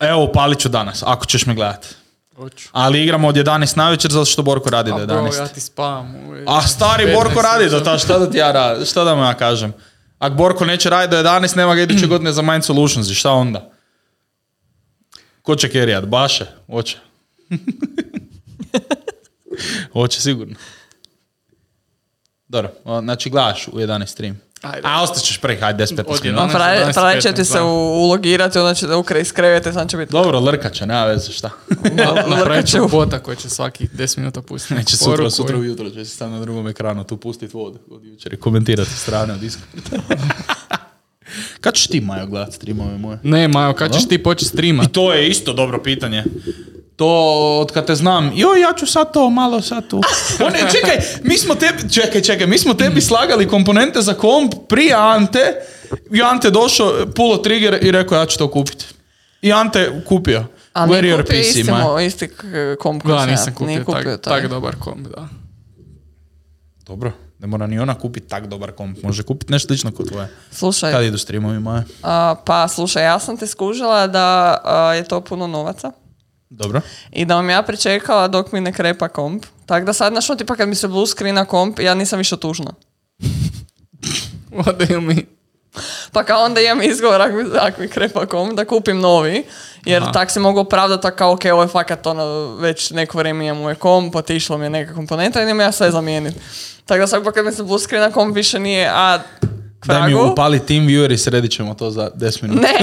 Evo, upalit ću danas, ako ćeš me gledati. Hoću. Ali igramo od 11 na večer zato što Borko radi do A bro, 11. ja ti spavam. A stari 15 Borko radi do ta, šta da ti ja radim, šta da mu ja kažem? Ako Borko neće raditi do 11, nema ga iduće godine za Mind Solutions i šta onda? Ko će kerijat? Baše? Hoće. Hoće sigurno. Dobro, o, znači gledaš u 11 stream. Ajde. A ostaćeš prek, hajde 10-15 Od minuta. 11. Frajer 11, frajer će ti 15, se ulogirati, onda će da ukre iz krevete, sam će biti... Dobro, lrkat će, nema veze šta. Napravit ću Lrkaću. bota koji će svaki 10 minuta pustiti. Neće sutra, sutra i- ujutro će se sam na drugom ekranu tu pustiti vodu od jučer i komentirati strane od Discorda. Kad ćeš ti, Majo, gledat streamove moje? Ne, Majo, kad ćeš ti početi streamat? I to je isto dobro pitanje. To od kad te znam, joj ja ću sad to malo sad tu. O ne, čekaj, mi smo tebi, čekaj, čekaj, mi smo tebi slagali komponente za komp prije Ante i Ante došao, pulo trigger i rekao ja ću to kupiti. I Ante kupio. A nije kupio PC, isti, mo- isti komp koji Da, sam ja. nisam kupio, Nije tak, taj. tak dobar komp, da. Dobro, ne mora ni ona kupiti tak dobar komp, može kupiti nešto slično kod tvoje. Slušaj, Kad idu streamovi Maja? a, pa slušaj, ja sam te skužila da a, je to puno novaca. Dobro. I da vam ja pričekala dok mi ne krepa komp. Tako da sad, znaš, ono, tipa kad mi se blue screena komp, ja nisam više tužna. What do you mean? Pa kao onda imam izgovor ako mi, ako mi krepa komp da kupim novi. Jer Aha. tak se mogu opravdati kao, ok, ovo je fakat ono, već neko vrijeme imam moj komp, otišlo mi je neka komponenta i idem ja sve zamijeniti. Tako da pa kad mi se blue screena komp više nije, a Daj mi upali TeamViewer i sredit ćemo to za 10 minuta. Ne,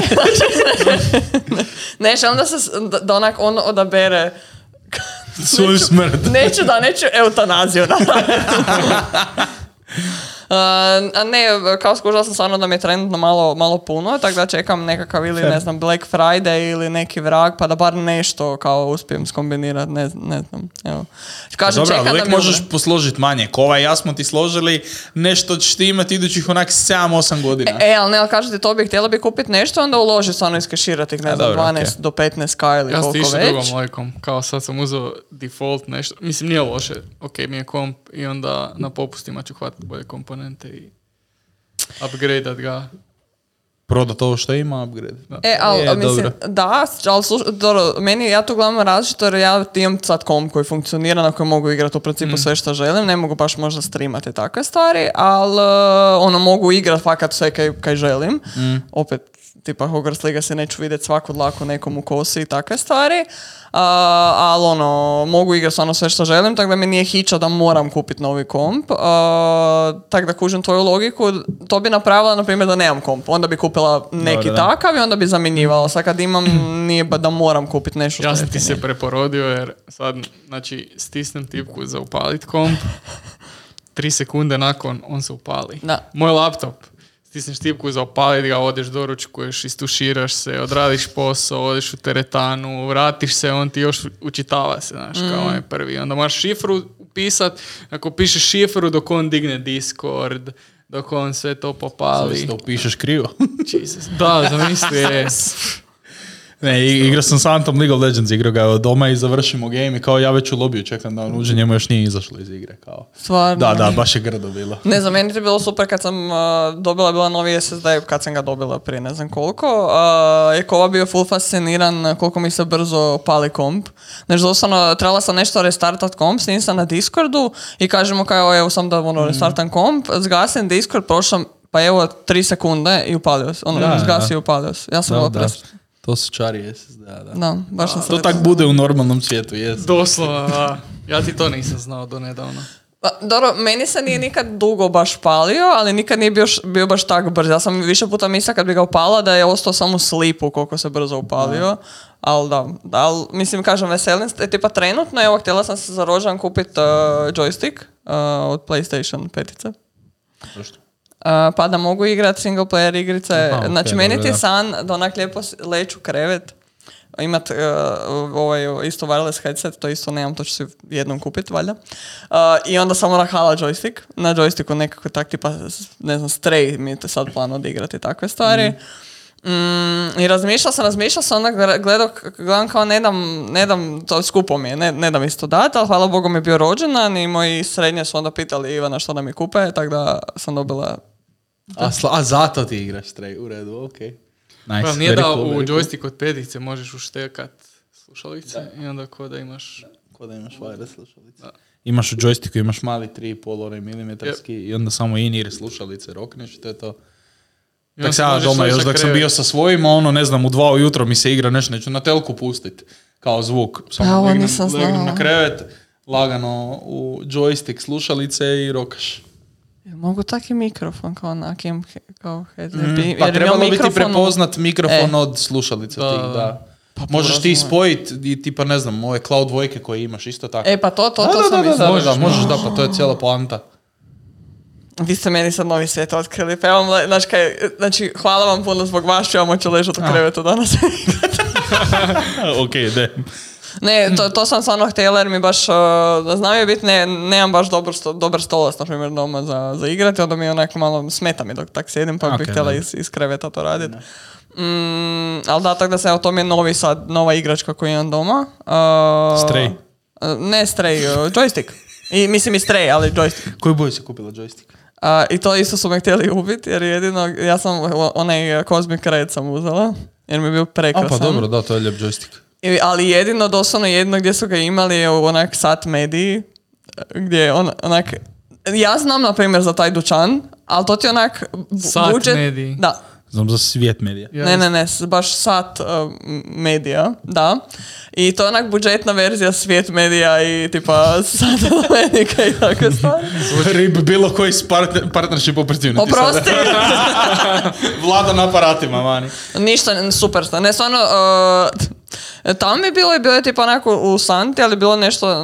ne, onda se, s- da, da onak on odabere Svoju smrt. Neću da, neću eutanaziju napraviti. a ne, kao skužila sam stvarno da mi je trenutno malo, malo puno, tako da čekam nekakav ili ne znam Black Friday ili neki vrag, pa da bar nešto kao uspijem skombinirati, ne, ne znam. Evo. Kažem, Dobro, ali čekam uvijek da mi možeš posložiti manje. Kova i ja smo ti složili nešto ćeš ti imati idućih onak 7-8 godina. E, ali ne, ali kažete, to bi htjela bi kupiti nešto, onda uloži stvarno iskeširati, ne A, znam, dobro, 12 okej. do 15k ili Ja sam koliko već. drugom lojkom. Kao sad sam uzeo default nešto. Mislim, nije loše. Ok, mi je komp i onda na popustima ću hvatiti bolje komponente i upgradeat ga. Prodat ovo što ima, upgrade. E, ali Je, mislim, dobro. da, ali sluš- dobro, meni ja tu gledam različito jer ja imam sad komp koji funkcionira na kojem mogu igrati u principu sve što želim, ne mogu baš možda streamati takve stvari, ali uh, ono mogu igrati fakat sve kaj, kaj želim. Opet, tipa Hogwarts Liga se neću vidjeti svaku dlaku nekom u kosi i takve stvari. Uh, ali ono, mogu igrati stvarno sve što želim, tako da mi nije hića da moram kupiti novi komp. Uh, tako da kužim tvoju logiku, to bi napravila, na primjer, da nemam komp. Onda bi kupila neki da. takav i onda bi zamjenjivala. Sad kad imam, nije ba- da moram kupiti nešto što Ja sam ti se preporodio jer sad, znači, stisnem tipku za upalit komp. Tri sekunde nakon, on se upali. Da. Moj laptop. Stisneš tipku za upalit ga, odeš doručkuješ, istuširaš se, odradiš posao, odeš u teretanu, vratiš se, on ti još učitava se, znaš, kao Mm. onaj prvi. Onda moraš šifru upisat, ako pišeš šifru dok on digne Discord, dok on sve to popali. Ali to upišeš krivo. Jesus. Da, zamisli, je. Ne, igrao sam s Antom League of Legends, igrao ga od doma i završimo game i kao ja već u lobiju čekam da on uđe, njemu još nije izašlo iz igre. Kao. Stvarno. Da, da, baš je grdo bilo. Ne znam, meni je bilo super kad sam uh, dobila bila novi SSD, kad sam ga dobila prije ne znam koliko. Uh, je kova bio full fasciniran koliko mi se brzo pali komp. Znači, doslovno, trebala sam nešto restartat komp, sam na Discordu i kažemo kao, evo sam da ono, restartam komp, zgasim Discord, prošlo pa evo tri sekunde i upalio se. Ono, Da, zgasi da. i upalio se. Ja sam Da, bila da. presretna. To su čari SSD, da. Da, baš sam To tak bude u normalnom svijetu, jes. Doslovno, da. Ja ti to nisam znao do nedavno. Pa, dobro, meni se nije nikad dugo baš palio, ali nikad nije bio, bio baš tako brz. Ja sam više puta mislila kad bi ga upala da je ostao samo u slipu koliko se brzo upalio. Ali da, da ali, mislim, kažem, veselim se. Tipa trenutno, evo, htjela sam se za rođan kupiti joystick uh, od PlayStation petice. Zašto? Uh, pa da mogu igrati single player igrice. Aha, znači, meni ti san da onak lijepo leću krevet, imat uh, ovaj isto wireless headset, to isto nemam, to ću si jednom kupiti, valjda. Uh, I onda samo onak hala joystick. Na joysticku nekako tak tipa, ne znam, Stray mi to sad plan odigrati takve stvari. Mm, I razmišljala sam, razmišljala sam, onda gledao, gledam kao ne dam, ne dam, to skupo mi je, ne, ne dam isto dati, ali hvala Bogu mi je bio rođendan i moji srednje su onda pitali Ivana što da mi kupe, tako da sam dobila A, sla- a zato ti igraš Stray, u redu, okej. Nice, Pa nije very da cool, u very cool. joystick od petice možeš uštekat slušalice i onda ko da imaš... Ko da imaš wireless slušalice. Imaš u joysticku, imaš mali 3,5 onaj milimetarski i onda samo in-ear slušalice rokneš i to je to. I Tak sam ja možeš doma, još dok sam krevet. bio sa svojima, ono, ne znam, u dva ujutro mi se igra nešto, neću na telku pustit, kao zvuk. A, Samo ovo legnem, nisam legnem znala. na krevet, lagano u joystick slušalice i rokaš. Mogu tak i mikrofon kao onak imam he- kao headset. Mm, pa imam trebalo bi ti prepoznat mikrofon E. od slušalica Da, tih, da. Pa Možeš ti spojit i tipa, ne znam, ove cloud dvojke koje imaš isto tako. E pa to, to, da, to da, sam da, da, da, možeš da, pa to je cijela poanta. Vi ste meni sad novi svijet otkrili. Pa znači, kaj, znači, hvala vam puno zbog vas, ja moći ležati u krevetu danas. ok, de. Ne, to, to sam stvarno htjela jer mi baš, uh, znam je biti, ne, nemam baš dobar, sto, dobar stolac, na primjer, doma za, za igrati, onda mi onako malo smeta mi dok tak sjedim, pa bih Ok, htjela iz, iz kreveta to raditi. Mm, ali da, tako da se, evo, to mi je novi sad, nova igračka koju imam doma. Uh, Stray. uh, Ne Stray, uh, joystick. I, mislim i Stray, ali joystick. Koju boju si kupila joystick? A, I to isto su me htjeli ubiti jer jedino, ja sam onaj Cosmic Red sam uzela jer mi je bio A prekrasan. pa dobro, da, to je lijep joystick. Ali jedino, doslovno jedino gdje su ga imali je u onak sat mediji gdje je on, onak, ja znam na primjer za taj dućan, ali to ti onak Sat budžet- mediji. Da, Znam za svijet medija. Ja ne, ne, ne, baš sat uh, medija, da. I to je onak budžetna verzija svijet medija i tipa sat medika i takve stvari. Rib, bilo koji s partner, partnership opportunity. Oprosti. Vlada na aparatima, mani. Ništa, super. Ne, stvarno, uh, E, Tamo mi bilo i bilo je tipa onako u Santi, ali bilo nešto,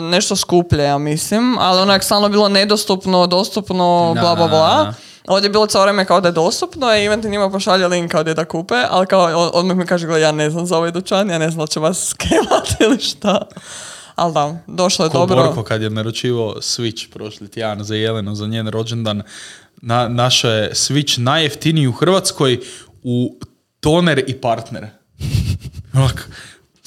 nešto skuplje, ja mislim. Ali onak stalno bilo nedostupno, dostupno, Da, bla bla bla. Ovdje je bilo cijelo vrijeme kao da je dostupno i Ivan ti njima pošalje link kao da kupe, ali kao odmah mi kaže, ja ne znam za ovaj dućan, ja ne znam da će vas skemati ili šta. Ali da, došlo je Ko dobro. Borko kad je naručivo Switch prošli tjedan za Jelenu, za njen rođendan, na, našao je Switch najjeftiniji u Hrvatskoj u toner i partner. Onak,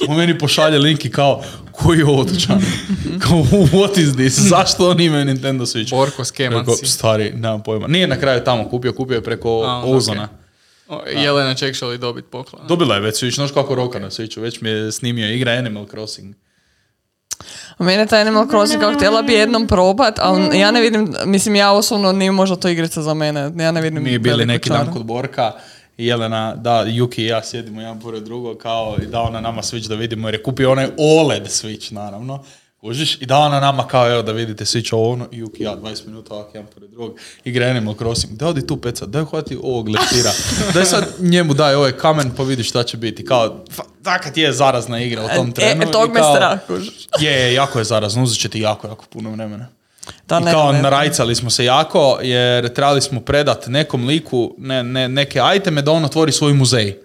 on meni pošalje link i kao, koji je ovo dućan? Kao, what is this? Zašto oni imaju Nintendo Switch? Borko skeman Rekao, si. stari, nemam pojma. Nije na kraju tamo kupio, kupio je preko A, onda Ozona. O, Jelena će actually dobit poklon. Dobila je već Switch, znaš kako roka na Switchu, već mi je snimio igra Animal Crossing. Mene taj Animal Crossing kao htjela bi jednom probat, ali ja ne vidim, mislim ja osobno nije možda to igrica za mene. Ja ne vidim Mi bili neki dan kod Borka Jelena, da, Juki i ja sjedimo jedan pored drugog kao i da ona nama Switch da vidimo jer je kupio onaj OLED Switch naravno. Kužiš? I da ona nama kao evo da vidite Switch ovo ono i Juki i ja 20 minuta ovak jedan pored drugog igra Animal Crossing. Da odi tu peca, daj hvati ovog leptira. Daj sad njemu daj ovaj kamen pa vidi šta će biti. Kao, takat je zarazna igra u tom trenu. E, tog i me strah, kužiš. Je, je, jako je zarazno, uzet će ti jako, jako puno vremena. Da, I ne, kao ne, ne. narajcali smo se jako jer trebali smo predat nekom liku ne, ne, neke iteme da on otvori svoj muzej.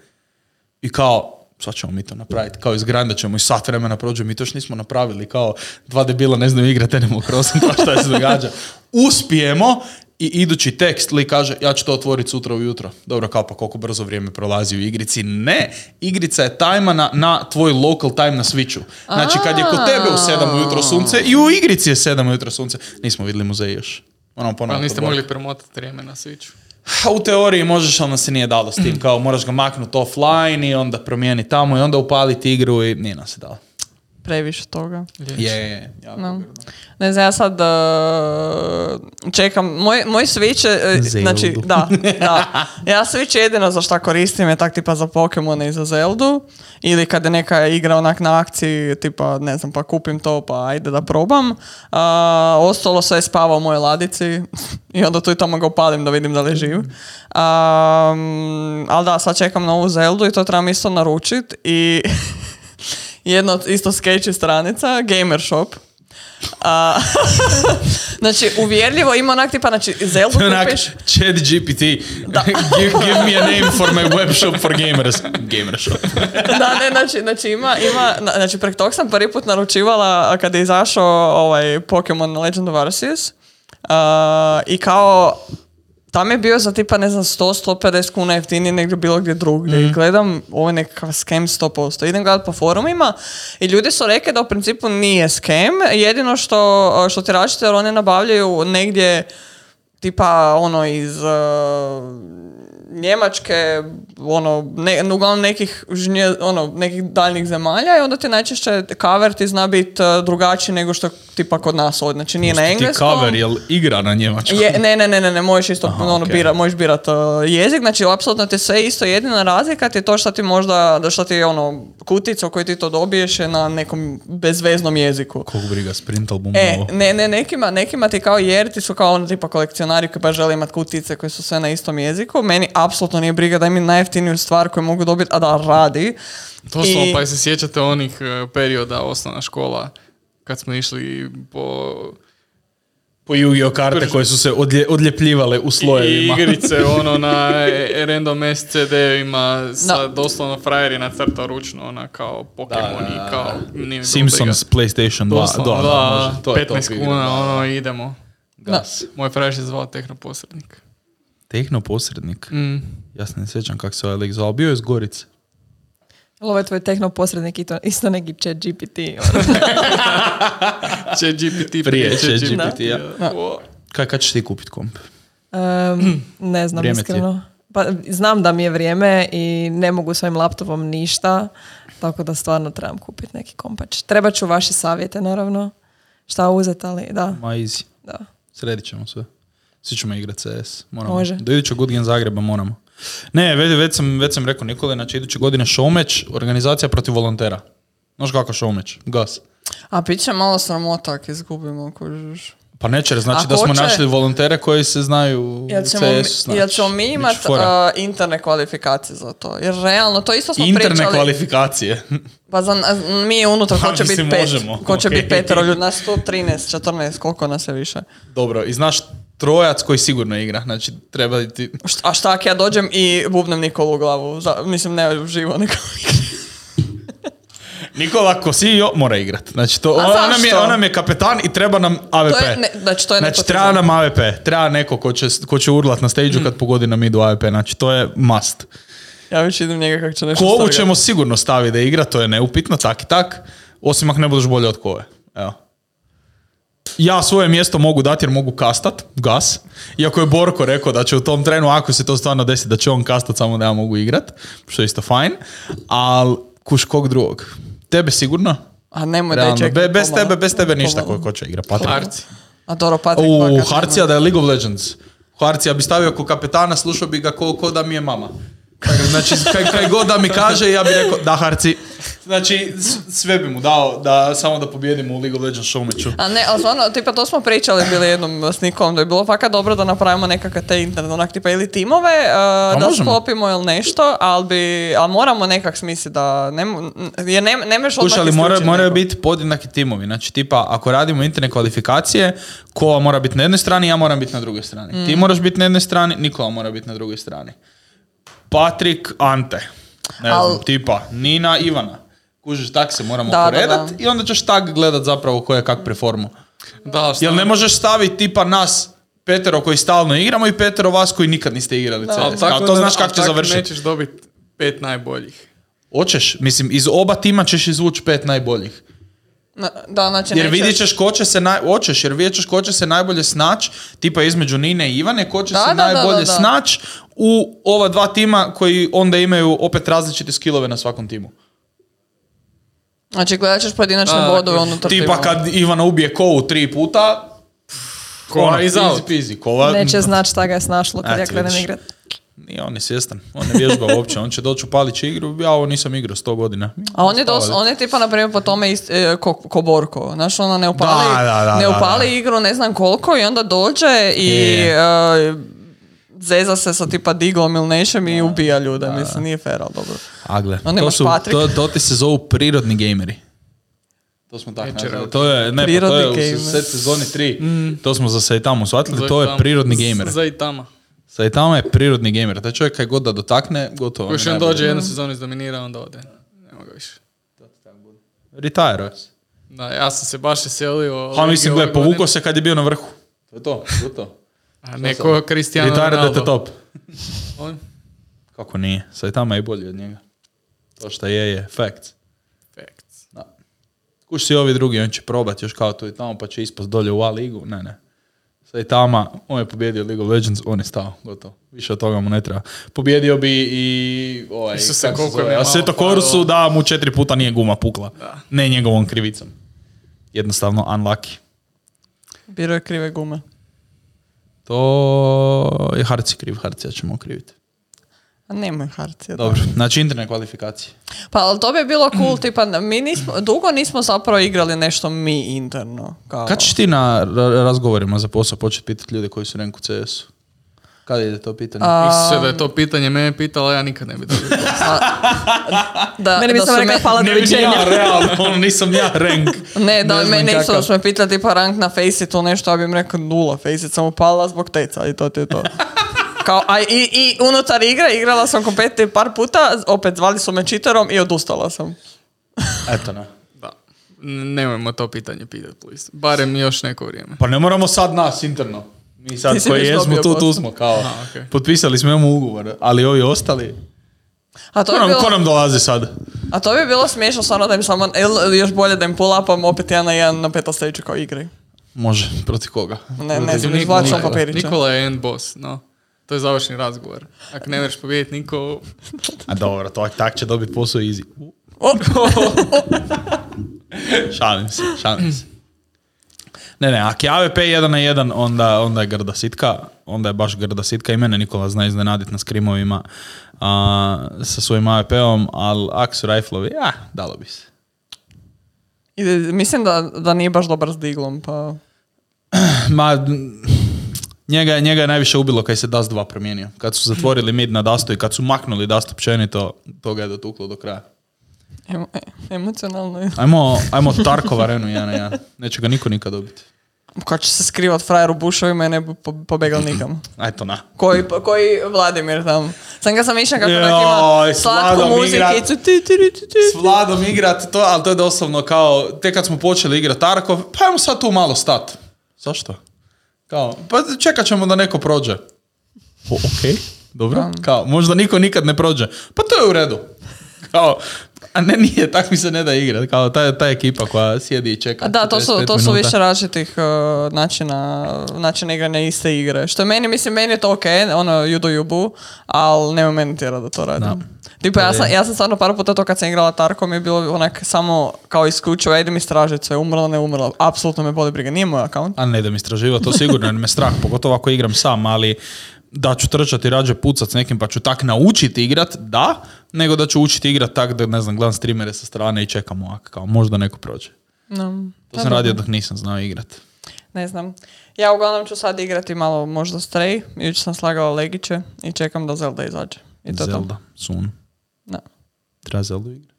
I kao, sad ćemo mi to napraviti, kao izgrandat ćemo i sat vremena prođe, mi to još nismo napravili, kao dva debila ne znaju igrati Animal Crossing, kao šta se događa. Uspijemo i idući tekst lik kaže, ja ću to otvoriti sutra ujutro. Dobro, kao pa koliko brzo vrijeme prolazi u igrici. Ne, igrica je tajmana na tvoj local time na Switchu. Znači kad je kod tebe u 7 ujutro sunce i u igrici je 7 ujutro sunce. Nismo vidjeli muzej još. Moramo ponovno Ali niste mogli premotati vrijeme na Switchu. U teoriji možeš, ali nam se nije dalo s tim. Kao moraš ga maknuti offline i onda promijeniti tamo i onda upaliti igru i nije nam se dalo. Previše toga. Je, je, je. jako No. Ne znam, ja sad uh, čekam, moj, moj Switch, je, uh, Zeldu. znači, da, da. Ja Switch jedino za šta koristim je tak tipa za Pokemone i za Zeldu. Ili kad je neka igra onak na akciji, tipa, ne znam, pa kupim to, pa ajde da probam. Uh, ostalo sve spava u mojoj ladici i onda tu i tamo ga upalim da vidim da li je živ. Um, ali da, sad čekam novu Zeldu i to trebam isto naručit i jedna od isto sketchy stranica, Gamer Shop. A, znači, uvjerljivo ima onak tipa, znači, onak, kupiš... chat GPT, give, give me a name for my web shop for gamers. Gamer shop. da, ne, znači, znači ima, ima, na- znači prek tog sam prvi put naručivala kada je izašao ovaj Pokemon Legend of Arceus A, i kao tam je bio za tipa, ne znam, 100-150 kuna jeftinije nego bilo gdje drugdje. I gledam, ovo je nekakav scam 100%. Idem gledat po forumima i ljudi su rekli da u principu nije scam. Jedino što, što ti račite, jer oni nabavljaju negdje tipa ono iz uh, Njemačke, ono, ne, uglavnom nekih, žnje- ono, nekih daljnjih zemalja i onda ti najčešće cover ti zna biti uh, drugačiji nego što tipa kod nas ovdje. Znači nije na Ti engleskom. cover, jel igra na njemačkom? Je, ne, ne, ne, ne, ne, možeš isto, Aha, ono, ok. bira, možeš birat uh, jezik, znači apsolutno ti sve isto, jedina razlika ti je to što ti možda, da što ti je ono, kutica u kojoj ti to dobiješ je na nekom bezveznom jeziku. Kog briga, sprint album E, ne, ne, nekima, nekima ti kao jer ti su kao ono tipa kolekcionari koji baš žele imati kutice koje su sve na istom jeziku. Meni apsolutno nije briga da im najjeftiniju stvar koju mogu dobiti, a da radi. Doslovno, I- pa se sjećate onih e, perioda osnovna škola kad smo išli po Po Yu-Gi-Oh karte koje su se odlje, odljepljivale u i slojevima. igrice ono na e- random SCD-ima sa Da. doslovno frajer je nacrtao ručno ona kao Pokemon i kao nije mi Simpsons briga. PlayStation 2. Doslovno, da, da, da, može. To je top 15 igra, kuna, da. ono, idemo. Gas. Moj frajer se zvao tehnoposrednik. Tehno posrednik. Mm. Ja se ne sjećam kako se ovaj lik zvao. Bio je iz Gorice. Jel Ovo je tvoj tehno posrednik i to isto neki chat GPT. ono. Će GPT Prije će ChatGPT, ja. Kaj, kad ćeš ti kupit komp? Em, ne znam Vrijeme iskreno. Pa, znam da mi je vrijeme i ne mogu svojim laptopom ništa, tako da stvarno trebam kupiti neki kompač. Treba ću vaše savjete, naravno. Šta uzeti, ali da. Ma easy. da. Sredit ćemo sve. Svi ćemo igrati CS. Moramo. Može. Do idućeg Good Game Zagreba moramo. Ne, već, već, sam, već sam rekao Nikoli, znači iduće godine showmatch, organizacija protiv volontera. Znaš kako showmatch? Gas. A bit će malo sramota ako izgubimo, kužiš. Pa neće, znači da smo hoće- našli volontere koji se znaju Jel ćemo, CS-u snaći. jel ćemo mi Bit imat će fora. uh, interne kvalifikacije za to? Jer realno, to isto smo Interne pričali. kvalifikacije. Pa za, mi unutra ko Pa, će biti pet. Ko će biti petero ljudi, nas 113, 14, koliko nas je više. Dobro, i znaš trojac koji sigurno igra, znači treba ti... A šta ako ja dođem i bubnem Nikolu u glavu? Za, mislim, ne živo Nikolu. Nikola ko CEO mora igrat. Znači, to, on, nam je, on nam je kapetan i treba nam AVP. To je, ne, znači, to je Znači, treba nam AVP. Treba neko ko će, ko će urlat na stage Mm. kad pogodi nam idu AVP. Znači, to je must. Ja već idem njega kako će nešto Kovu ćemo sigurno staviti da igra, to je neupitno, tak i tak. Osim ako ne budeš bolje od kove. Evo. Ja svoje mjesto mogu dati jer mogu kastat, gas. Iako je Borko rekao da će u tom trenu, ako se to stvarno desi, da će on kastat samo da ja mogu igrat. Što je isto fajn. Ali kuš kog drugog? Tebe sigurno? A nemoj da je be- bez tebe, bez tebe ništa ko, ko će igra. Patrik. Harci. A dobro, Patrik U fakat Harcija da je League of Legends. Harcija bi stavio ko kapetana, slušao bi ga ko, ko da mi je mama. Znači, kaj, kaj god da mi kaže, ja bih rekao, da Harci. Znači, sve bi mu dao da samo da pobjedimo u League of Legends showmatchu. A ne, ali stvarno, tipa to smo pričali bili jednom s Nikom, da je bilo fakat dobro da napravimo nekakve te interne, onak tipa ili timove, uh, da možemo. sklopimo ili nešto, ali bi, ali moramo nekak smisliti da, ne, jer ne, ne možeš odmah ali mora, moraju biti podjednaki timovi. Znači, tipa, ako radimo interne kvalifikacije, Kova mora biti na jednoj strani, ja moram biti na drugoj strani. Mm. Ti moraš biti na jednoj strani, Nikola mora biti na drugoj strani. Patrik, Ante. Ne Al- znam, tipa, Nina, Ivana. Kužiš, tak se moramo Da, da, poredat da. i onda ćeš tak gledat zapravo ko je kak preformu. Da, šta? Jel ne možeš staviti tipa nas petero koji stalno igramo i petero vas koji nikad niste igrali Ali CS. tako to znaš kako će tako završiti. nećeš dobiti pet najboljih. Hoćeš, mislim, iz oba tima ćeš izvući pet najboljih. Na- Da, znači Jer nećeš- vidjet ćeš ko će se naj... Hoćeš, jer vidjet ćeš ko će se najbolje snać, tipa između Nine i Ivane, ko će Da, se da, najbolje da, da. snać u ova dva tima koji onda imaju opet različite skillove na svakom timu. Znači gledat ćeš pojedinačne bodove unutar Tipa timova. kad Ivana ubije Kovu tri puta, Kova ono, is out. peasy. Kova, Neće znat šta ga je snašlo kad ja krenem igrat. Nije on je svjestan, on ne vježba uopće, on će doći upalit će igru, ja ovo nisam igrao sto godina. A on je, dos, on je tipa, na primjer, po tome ist, e, ko, ko Borko. Znaš, ona ne upali, Da, da, da, ne upali da. igru ne znam koliko i onda dođe i e, zeza se sa tipa diglom ili nečem i ubija ljude. Mislim, nije fair, ali dobro. Agle, Onda to, su, to, to ti se zovu prirodni gameri. To smo tako nazvali. To je, ne, pa to je u set sezoni 3. To smo za Saitama shvatili, to je tamo- prirodni gamer. Za i tama. Saitama je prirodni gamer. Taj čovjek kaj god da dotakne, gotovo. Koji on dođe jednu sezonu izdominira, onda ode. Nema ga više. Retire je. Da, ja sam se baš iselio. Ha, mislim, gle, povukao se kad je bio na vrhu. To je to, gotovo. A neko Cristiano Retire Ronaldo. the top. On? Kako nije? Saitama je i bolji od njega. To što je, je. Facts. Facts. Da. Kuš si ovi drugi, on će probati još kao tu i tamo, pa će ispast dolje u A ligu. Ne, ne. Saitama, on je pobjedio League of Legends, on je stao, gotovo. Više od toga mu ne treba. Pobjedio bi i ovaj, Isuse, se koliko je malo Corsu, falilo. da mu četiri puta nije guma pukla. Ne njegovom krivicom. Jednostavno unlucky. Biro je krive gume. To je Harci kriv, Harcija ćemo kriviti. A nemoj harcija. da. Dobro, znači interne kvalifikacije. Pa ali to bi bilo cool, tipa, mi nismo, dugo nismo zapravo igrali nešto mi interno. Kao. Kad ćeš ti na ra- razgovorima za posao početi pitati ljude koji su rank u CS-u? Kada ide to pitanje? Isuse, da je to pitanje mene pitala, ja nikad ne bi dobio. Da, Meni bi da samo su rekla me- hvala ne vidim ja, realno, ono, nisam ja rank. Ne, da Ne isto su me pitali tipa rank na Faceitu nešto, ja bih im rekao nula, Faceit sam upala zbog teca i to ti je to. Kao, a i, i unutar igre igrala sam kompetitiv par puta, opet zvali su me čiterom i odustala sam. Eto ne. Da. Nemojmo to pitanje pitati, please. Barem još neko vrijeme. Pa ne moramo sad nas interno. Mi sad Ti si koji već jesmo dobio tu, tu smo kao. Aha, okej. Potpisali smo imamo ugovor, ali ovi ostali... A to, Ko bi nam, ko bilo, nam dolazi sad? a to bi bilo smiješno stvarno da im samo, ili još bolje da im pull opet jedan na jedan na peta stage kao igri. Može, protiv koga? Ne, ne znam, izvlačim Nikola, papirića. Nikola je end boss, no. To je završni razgovor. Ako ne možeš pobijediti niko... A dobro, to, tak će dobiti posao easy. Šalim se, šalim se. Ne, ne, ako je AVP 1 na 1, onda, onda je grda sitka. Onda je baš grda sitka i mene Nikola zna iznenadit na skrimovima a, sa svojim AVP-om, ali ako su riflovi, ja, dalo bi se. I mislim da, da nije baš dobar s diglom, pa... Ma, njega, je- njega je najviše ubilo kad se Dust 2 promijenio. Kad su zatvorili mid na Dustu i kad su maknuli Dust općenito, to ga je dotuklo do kraja. Emo- e, emocionalno je. Ajmo, ajmo Tarkov arenu 1 na 1. Neće ga niko nikad dobiti. Ko će se skrivat frajer u bušovima i ne bi po- pobegao nikam. Ajto na. Koji, koji Vladimir tamo. Sam ga sam išla kako ima Joj, s slatku Vladom muzikicu. S Vladom igrat, to, ali to je doslovno kao, te kad smo počeli igrat Tarkov, pa ajmo sad tu malo stat. Zašto? Kao, pa čekat ćemo da neko prođe. O, ok, dobro. Kao, možda niko nikad ne prođe. Pa to je u redu. Kao, a ne nije, tak mi se ne da igrat. Kao, ta, ta ekipa koja sjedi i čeka. Da, to su, 45 to su minuta. više različitih uh, načina, načina igranja iste igre. Što meni, mislim, meni je to ok, ono, you do you boo, ali nema meni tjera da to radim. Tipa, ja sam, ja sam stvarno par puta to kad sam igrala Tarko mi je bilo onak samo kao isključivo, idem istražiti sve, umrla, ne umrla, apsolutno me boli briga, nije moj akaunt. A ne idem istraživati, to sigurno jer me strah, pogotovo ako igram sam, ali da ću trčati rađe pucat s nekim pa ću tak naučiti igrat, da, nego da ću učiti igrat tak da, ne znam, gledam streamere sa strane i čekam ovak, kao možda neko prođe. No, To sam radio dok nisam znao igrat. ne znam. Ja uglavnom ću sad igrati malo možda Stray, jučer sam slagala legiće i čekam da Zelda izađe. I to. Zelda, soon. Da. Treba Zeldu igrat.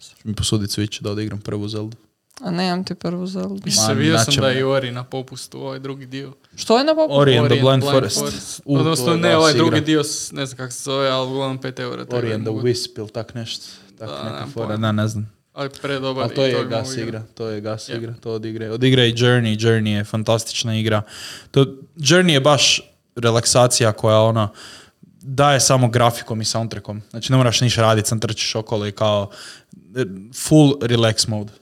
Ću mi posuditi Switch da odigram prvu Zeldu. A nemam ti prvu Zeldu. Mislim, Ma, vidio sam naćemo. da je i Ori na popustu ovaj drugi dio. Što je na popu? Ori and the Blind Forest. U, to Odnosno je ne, ovaj drugi igra. dio, s- ne znam kako se zove, ali uglavnom 5 eura. Ori and the mogu- Wisp ili tak nešto. Tak Da, neka nemam fora, pojma. da, ne znam. Ali predobar. Ali to i je bi gas igra, to je gas Je. igra, to odigre. Odigra i Journey, Journey je fantastična igra. To, Journey je baš relaksacija koja ona daje samo grafikom i soundtrackom. Znači ne moraš ništa raditi, sam trčiš okolo i kao eh, full relax mode.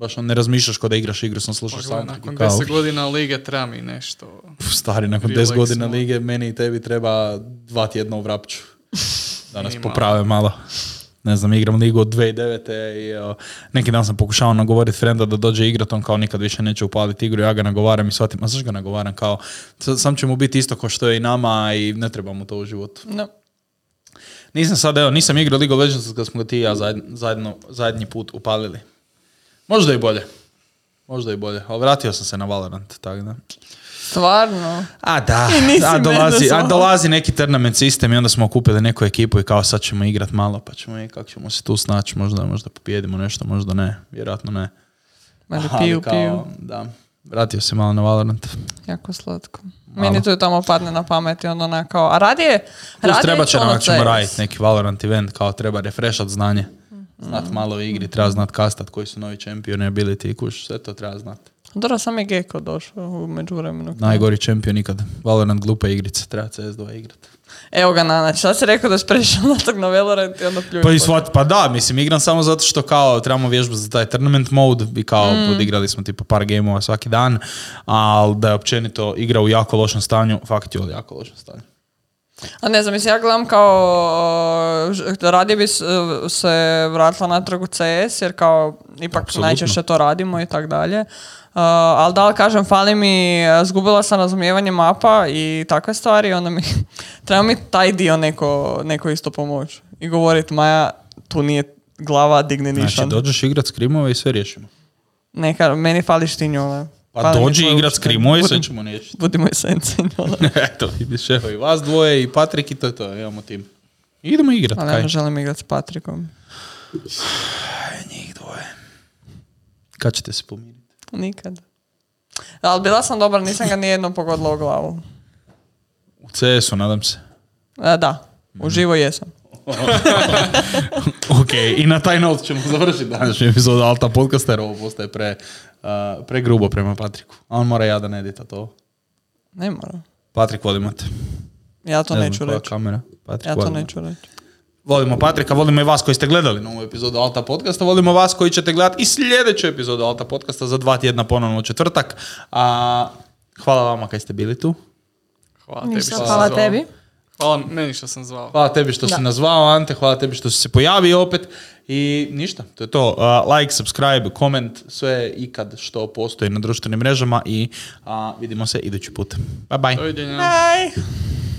Baš on ne razmišljaš kao da igraš igru, sam soundtrack. i Nakon kao, 10 godina lige treba mi nešto. Stari, nakon relax 10 godina mode. lige, meni i tebi treba dva tjedna u vrapću. Da nas poprave malo. Ne znam, igram ligu od 2009. i evo, neki dan sam pokušao nagovoriti frenda da dođe igrat, on kao nikad više neće upaliti igru, ja ga nagovaram i shvatim, a zašto ga nagovaram, kao, sa- sam će mu biti isto kao što je i nama i ne treba mu to u životu. No. Nisam sad, evo, nisam igrao League of Legends kad smo ga ti i ja zajedno, zajedno, zadnji put upalili. Možda i bolje. Možda i bolje, ali vratio sam se na Valorant, tako da. Stvarno. A da, a dolazi, a dolazi neki tournament sistem i onda smo okupili neku ekipu i kao sad ćemo igrat malo, pa ćemo i kako ćemo se tu snaći, možda, možda pobijedimo nešto, možda ne, vjerojatno ne. Meni Ali piju, kao, piju. Da, vratio se malo na Valorant. Jako slatko. Meni tu i tamo padne na pamet i onda ona kao, a radije, Plus radije treba će nam, ćemo raditi neki Valorant event, kao treba refreshat znanje. Znat malo o igri, treba znat kastat koji su novi čempioni, ability i kuš, sve to treba znat. Dobro, sam je Gecko došao u međuvremenu. Najgori čempion ikad. Valorant glupa igrica, treba CS2 igrat. Evo ga, Nana, sad si rekao da si prešao na tog na Valorant i onda pljuš. Pa i shvat, pa da, mislim, igram samo zato što kao trebamo vježbu za taj tournament mode i kao Mm. odigrali smo tipa par gameova svaki dan, ali da je općenito igra u jako lošem stanju, fakt je u jako lošem stanju. A ne znam, mislim, ja gledam kao, da radije bi se vratila natrag u CS, jer kao ipak Apsolutno. najčešće to radimo i tak dalje. Uh, ali da li kažem, fali mi, zgubila sam razumijevanje mapa i takve stvari, onda mi, treba mi taj dio neko, neko isto pomoć. I govorit, Maja, tu nije glava, Znači, nišan. dođeš igrat skrimove i sve riješimo. Neka, meni fali štinjole. Pa dođi igrat ušte. skrimove i sve ćemo riješiti. Budimo i sencinjole. Eto, vidiš, evo i vas dvoje i Patrik i to je to, imamo tim. Idemo igrat, Ali ja ne želim igrat s Patrikom. Njih dvoje. Kad ćete se pomiriti? Nikad. Ali bila sam dobra, nisam ga nijednom pogodila u glavu. U CS-u, nadam se. E, da, uživo jesam. ok, i na taj not ćemo završiti današnju epizodu Alta podcasta jer ovo postaje pre, uh, pre grubo prema Patriku. A on mora jadan edita to. Ne moram. Patrik, volimo te. Ja to Ne neću reći. kamera. Patrik, Ja to volimo. neću reći. Volimo Patrika, volimo i vas koji ste gledali novu epizodu Alta podcasta, volimo vas koji ćete gledati i sljedeću epizodu Alta podcasta za dva tjedna ponovno u četvrtak. A, hvala vama kaj ste bili tu. Hvala tebi Ništa, što si hvala zvao. tebi. Hvala meni što sam zvao. Hvala tebi što si nazvao, Ante, hvala tebi što si se pojavio opet. I ništa, to je to. Uh, like, subscribe, koment, sve ikad što postoji na društvenim mrežama i uh, vidimo se idući put. Bye bye. Doviđenja. Bye!